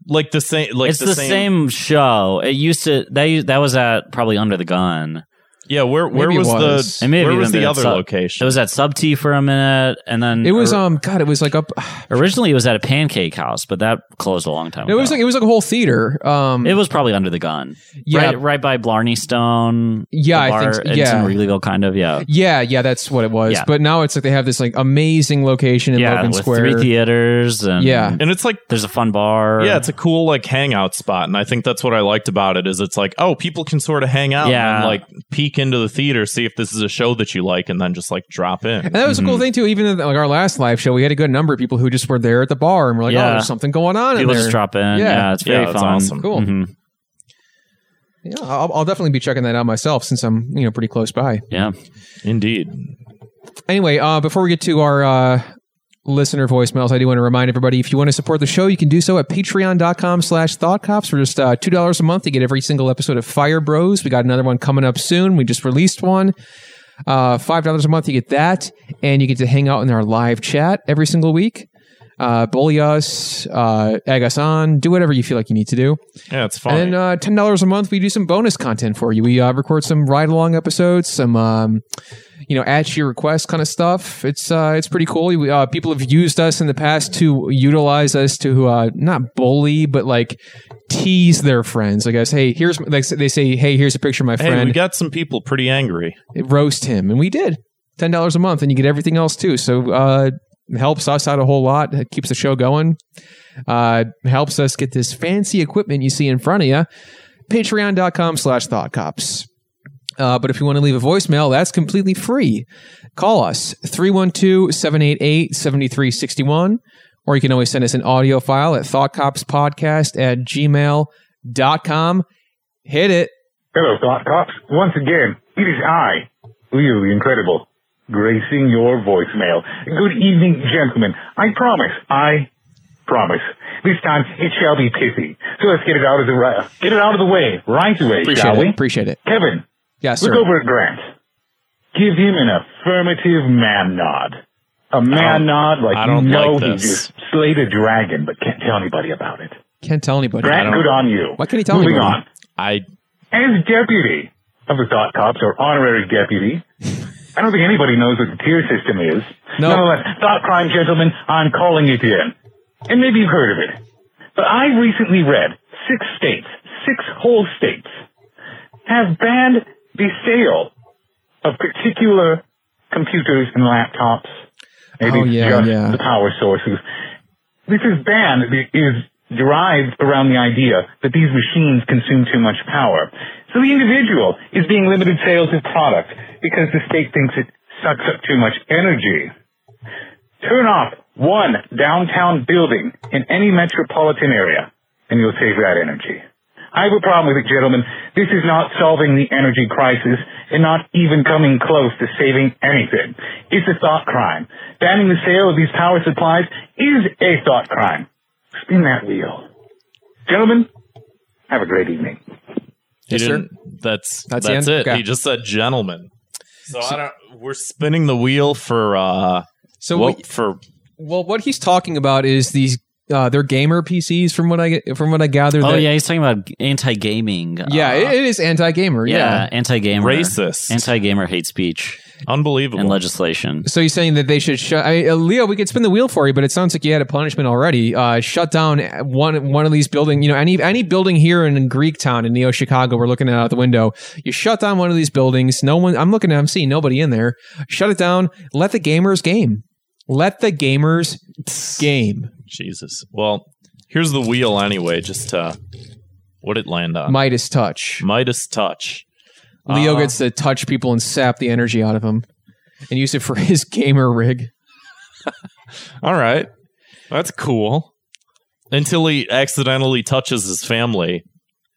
Like the same? Like it's the, same, show. It used to that that was at probably Under the Gun. Yeah, where where it was, was. the It may have where even was the other Sub- location? It was at Sub T for a minute, and then It was or- um God, it was like up. originally it was at a Pancake House, but that closed a long time No, ago. it was like it was like a whole theater. Um, it was probably under the gun. Yeah. right, right by Blarney Stone. Yeah, the I think bar, so. It's Yeah. in Wrigleyville, kind of. Yeah, yeah, yeah, that's what it was. Yeah. But now it's like they have this like amazing location in yeah, Logan with Square. three theaters and Yeah. and it's like there's a fun bar. yeah, it's a cool like hangout spot, and I think that's what I liked about it. Is it's like oh, people can sort of hang out Yeah. and like peek into the theater, see if this is a show that you like, and then just like drop in. And that was a cool thing too. Even in, like our last live show, we had a good number of people who just were there at the bar and were like, "Oh, there's something going on people in there." just drop in. Yeah. Yeah, it's very Yeah, fun. awesome. Cool. Mhm. Yeah, I'll, I'll definitely be checking that out myself since I'm you know pretty close by. Yeah, Indeed. Anyway, uh, before we get to our uh, listener voicemails, I do want to remind everybody if you want to support the show, you can do so at patreon.com slash thoughtcops for just uh, $2 a month. You get every single episode of Fire Bros. We got another one coming up soon. We just released one. Uh, $5 a month, you get that. And you get to hang out in our live chat every single week. Uh, bully us, uh, egg us on, do whatever you feel like you need to do. Yeah, it's fun. And then uh, ten dollars a month, we do some bonus content for you. We uh, record some ride along episodes, some um, you know at your request kind of stuff. It's uh, it's pretty cool. We, uh, people have used us in the past to utilize us to uh, not bully, but like tease their friends. I guess, hey, here's like they say, hey, here's a picture of my friend. hey, we got some people pretty angry. roast him, and we did ten dollars a month, and you get everything else too. So uh, it helps us out a whole lot. It keeps the show going. Uh, helps us get this fancy equipment you see in front of you. Patreon.com slash Thought Cops. Uh, but if you want to leave a voicemail, that's completely free. Call us 312 788 7361, or you can always send us an audio file at thoughtcopspodcast at gmail.com. Hit it. Hello, Thought Cops. Once again, it is I, the Incredible, gracing your voicemail. Good evening, gentlemen. I promise, I promise. This time it shall be pithy. So let's get it out of the ri- get it out of the way right away, Appreciate shall it. we? Appreciate it. Kevin, Yes, look over at Grant. Give him an affirmative man nod. A man nod like I you don't know like he this. just slayed a dragon, but can't tell anybody about it. Can't tell anybody. Grant, good on you. Why can't he tell Moving anybody? on. I As deputy of the Thought Cops, or honorary deputy, I don't think anybody knows what the tier system is. No. Nonetheless, uh, Thought Crime Gentlemen, I'm calling it in. And maybe you've heard of it. But I recently read six states, six whole states, have banned the sale of particular computers and laptops. Maybe Oh, yeah, just yeah. the power sources. This is ban is derived around the idea that these machines consume too much power. So the individual is being limited sales of product because the state thinks it sucks up too much energy. Turn off one downtown building in any metropolitan area and you'll save that energy. I have a problem with it, gentlemen. This is not solving the energy crisis and not even coming close to saving anything. It's a thought crime. Banning the sale of these power supplies is a thought crime. Spin that wheel. Gentlemen, have a great evening. he Yes, sir. didn't. That's That's that's, it. Okay. He just said gentlemen. So, I don't. We're spinning the wheel for uh. So well, we- for Well, what he's talking about is these uh, they're gamer PCs from what I get from what I gather. Oh that- yeah, he's talking about anti-gaming. yeah, uh, it, it is anti-gamer. yeah, Yeah. anti-gamer, racist, anti-gamer hate speech unbelievable. and legislation. So he's saying that they should shut. I, uh, Leo, we could spin the wheel for you, but it sounds like you had a punishment already. Uh, shut down one one of these building. You know, any any building here in Greektown in Neo Chicago. We're looking at out the window. You shut down one of these buildings. No one. I'm looking at. I'm seeing nobody in there. Shut it down. Let the gamers game. Let the gamers game. Jesus. Well, here's the wheel anyway. Just to what it land on. Midas touch. Midas touch. Leo Uh, gets to touch people and sap the energy out of them, and use it for his gamer rig. All right, that's cool. Until he accidentally touches his family.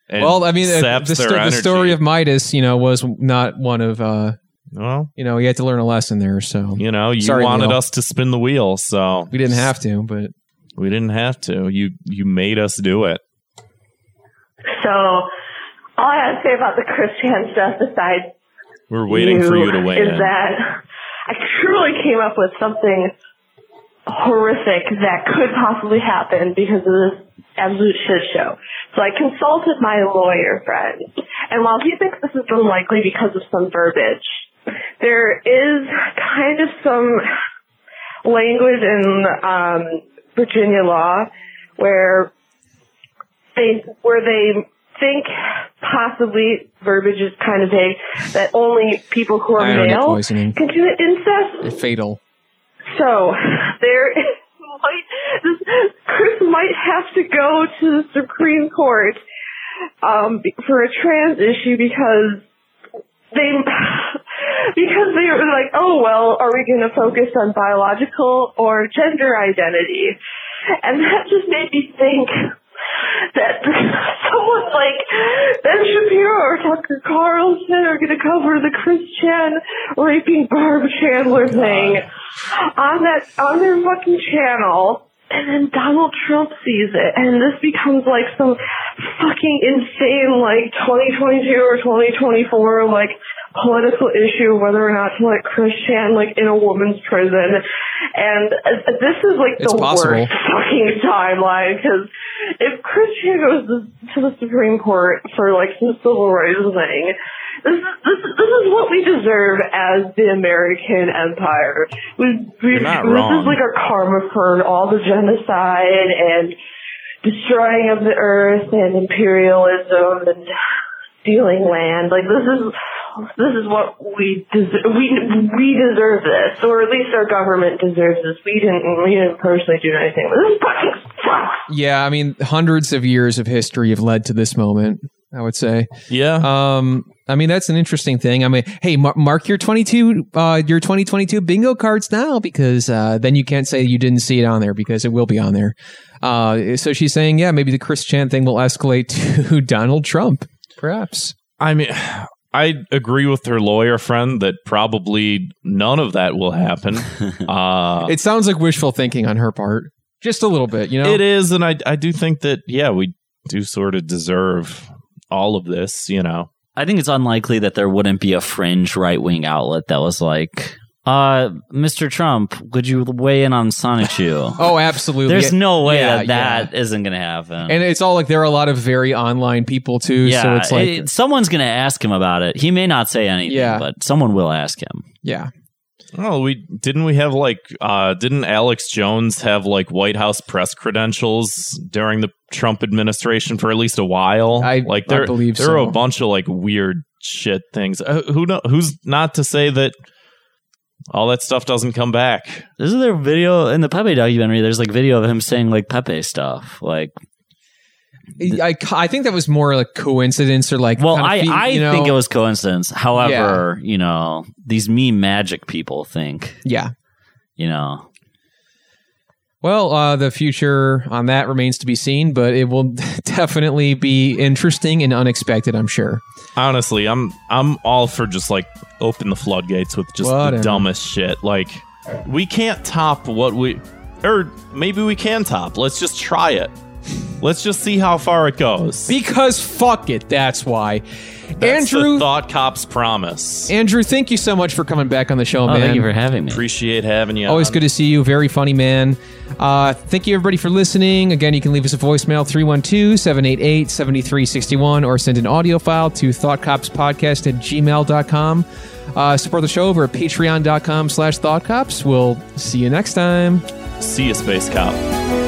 And well, I mean, uh, saps the, sto- the story of Midas, you know, was not one of. uh well, you know, you had to learn a lesson there. So you know, you Sorry, wanted Leo. us to spin the wheel, so we didn't have to, but we didn't have to. You you made us do it. So, all I have to say about the Christian stuff, besides We're waiting for you to weigh is in. that I truly came up with something horrific that could possibly happen because of this absolute shit show. So I consulted my lawyer friend, and while he thinks this is unlikely because of some verbiage, there is kind of some language in um, Virginia law where they where they think possibly verbiage is kind of vague that only people who are male poisoning. can commit incest. It's Fatal. So there is might this, Chris might have to go to the Supreme Court um, for a trans issue because they because they were like, oh well, are we going to focus on biological or gender identity? And that just made me think that someone like Ben Shapiro or Tucker Carlson are going to cover the Chris Chan raping Barb Chandler thing on that on their fucking channel. And then Donald Trump sees it, and this becomes like some fucking insane, like 2022 or 2024, like political issue whether or not to let Chris Chan like in a woman's prison. And uh, this is like It's the possible. worst fucking timeline because if Chris Chan goes to, the Supreme Court for like some civil rights thing, this is this, is- this is what we deserve as the American empire. We, we this wrong. is like our karma for all the genocide and destroying of the earth and imperialism and stealing land. Like this is this is what we deserve. We we deserve this, or at least our government deserves this. We didn't we didn't personally do anything, but this fucking sucks. Yeah, I mean, hundreds of years of history have led to this moment. I would say. Yeah. Um. I mean, that's an interesting thing. I mean, hey, mar- mark your twenty-two, uh, your twenty twenty-two bingo cards now, because uh, then you can't say you didn't see it on there because it will be on there. Uh. So she's saying, yeah, maybe the Chris Chan thing will escalate to Donald Trump, perhaps. I mean, I agree with her lawyer friend that probably none of that will happen. Uh, It sounds like wishful thinking on her part, just a little bit. You know, It is, and I I do think that yeah, we do sort of deserve all of this. You know, I think it's unlikely that there wouldn't be a fringe right wing outlet that was like, uh, Mr. Trump, would you weigh in on Sonichu? Oh, absolutely. There's no way Yeah, that that isn't going to happen. And it's all like there are a lot of very online people too. yeah, so it's like, it- someone's going to ask him about it. He may not say anything, Yeah. but someone will ask him. yeah. oh, we didn't we have like uh didn't Alex Jones have like White House press credentials during the Trump administration for at least a while? I- like I there believe there are a bunch of like weird shit things. Uh, who know who's not to say that all that stuff doesn't come back. Isn't there video in the Pepe documentary? There's like video of him saying like Pepe stuff. Like, I, I think that was more like coincidence or like. well, kind of I, fe- I you know- think it was coincidence. However, you know, these meme magic people think, Yeah. you know, Well, uh, the future on that remains to be seen, but it will definitely be interesting and unexpected. I'm sure. Honestly, I'm I'm all for just like open the floodgates with just Whatever. the dumbest shit. Like we can't top what we or maybe we can top. Let's just try it. Let's just see how far it goes. Because fuck it. That's why. That's Andrew, the Thought Cops promise. Andrew, thank you so much for coming back on the show, oh, man. thank you for having me. Appreciate having you. Always on. good to see you. Very funny, man. Uh, thank you, everybody, for listening. Again, you can leave us a voicemail 312 788 7361 or send an audio file to thoughtcopspodcast at gmail.com. Uh, support the show over at patreon.com slash thoughtcops. We'll see you next time. See you, Space Cop.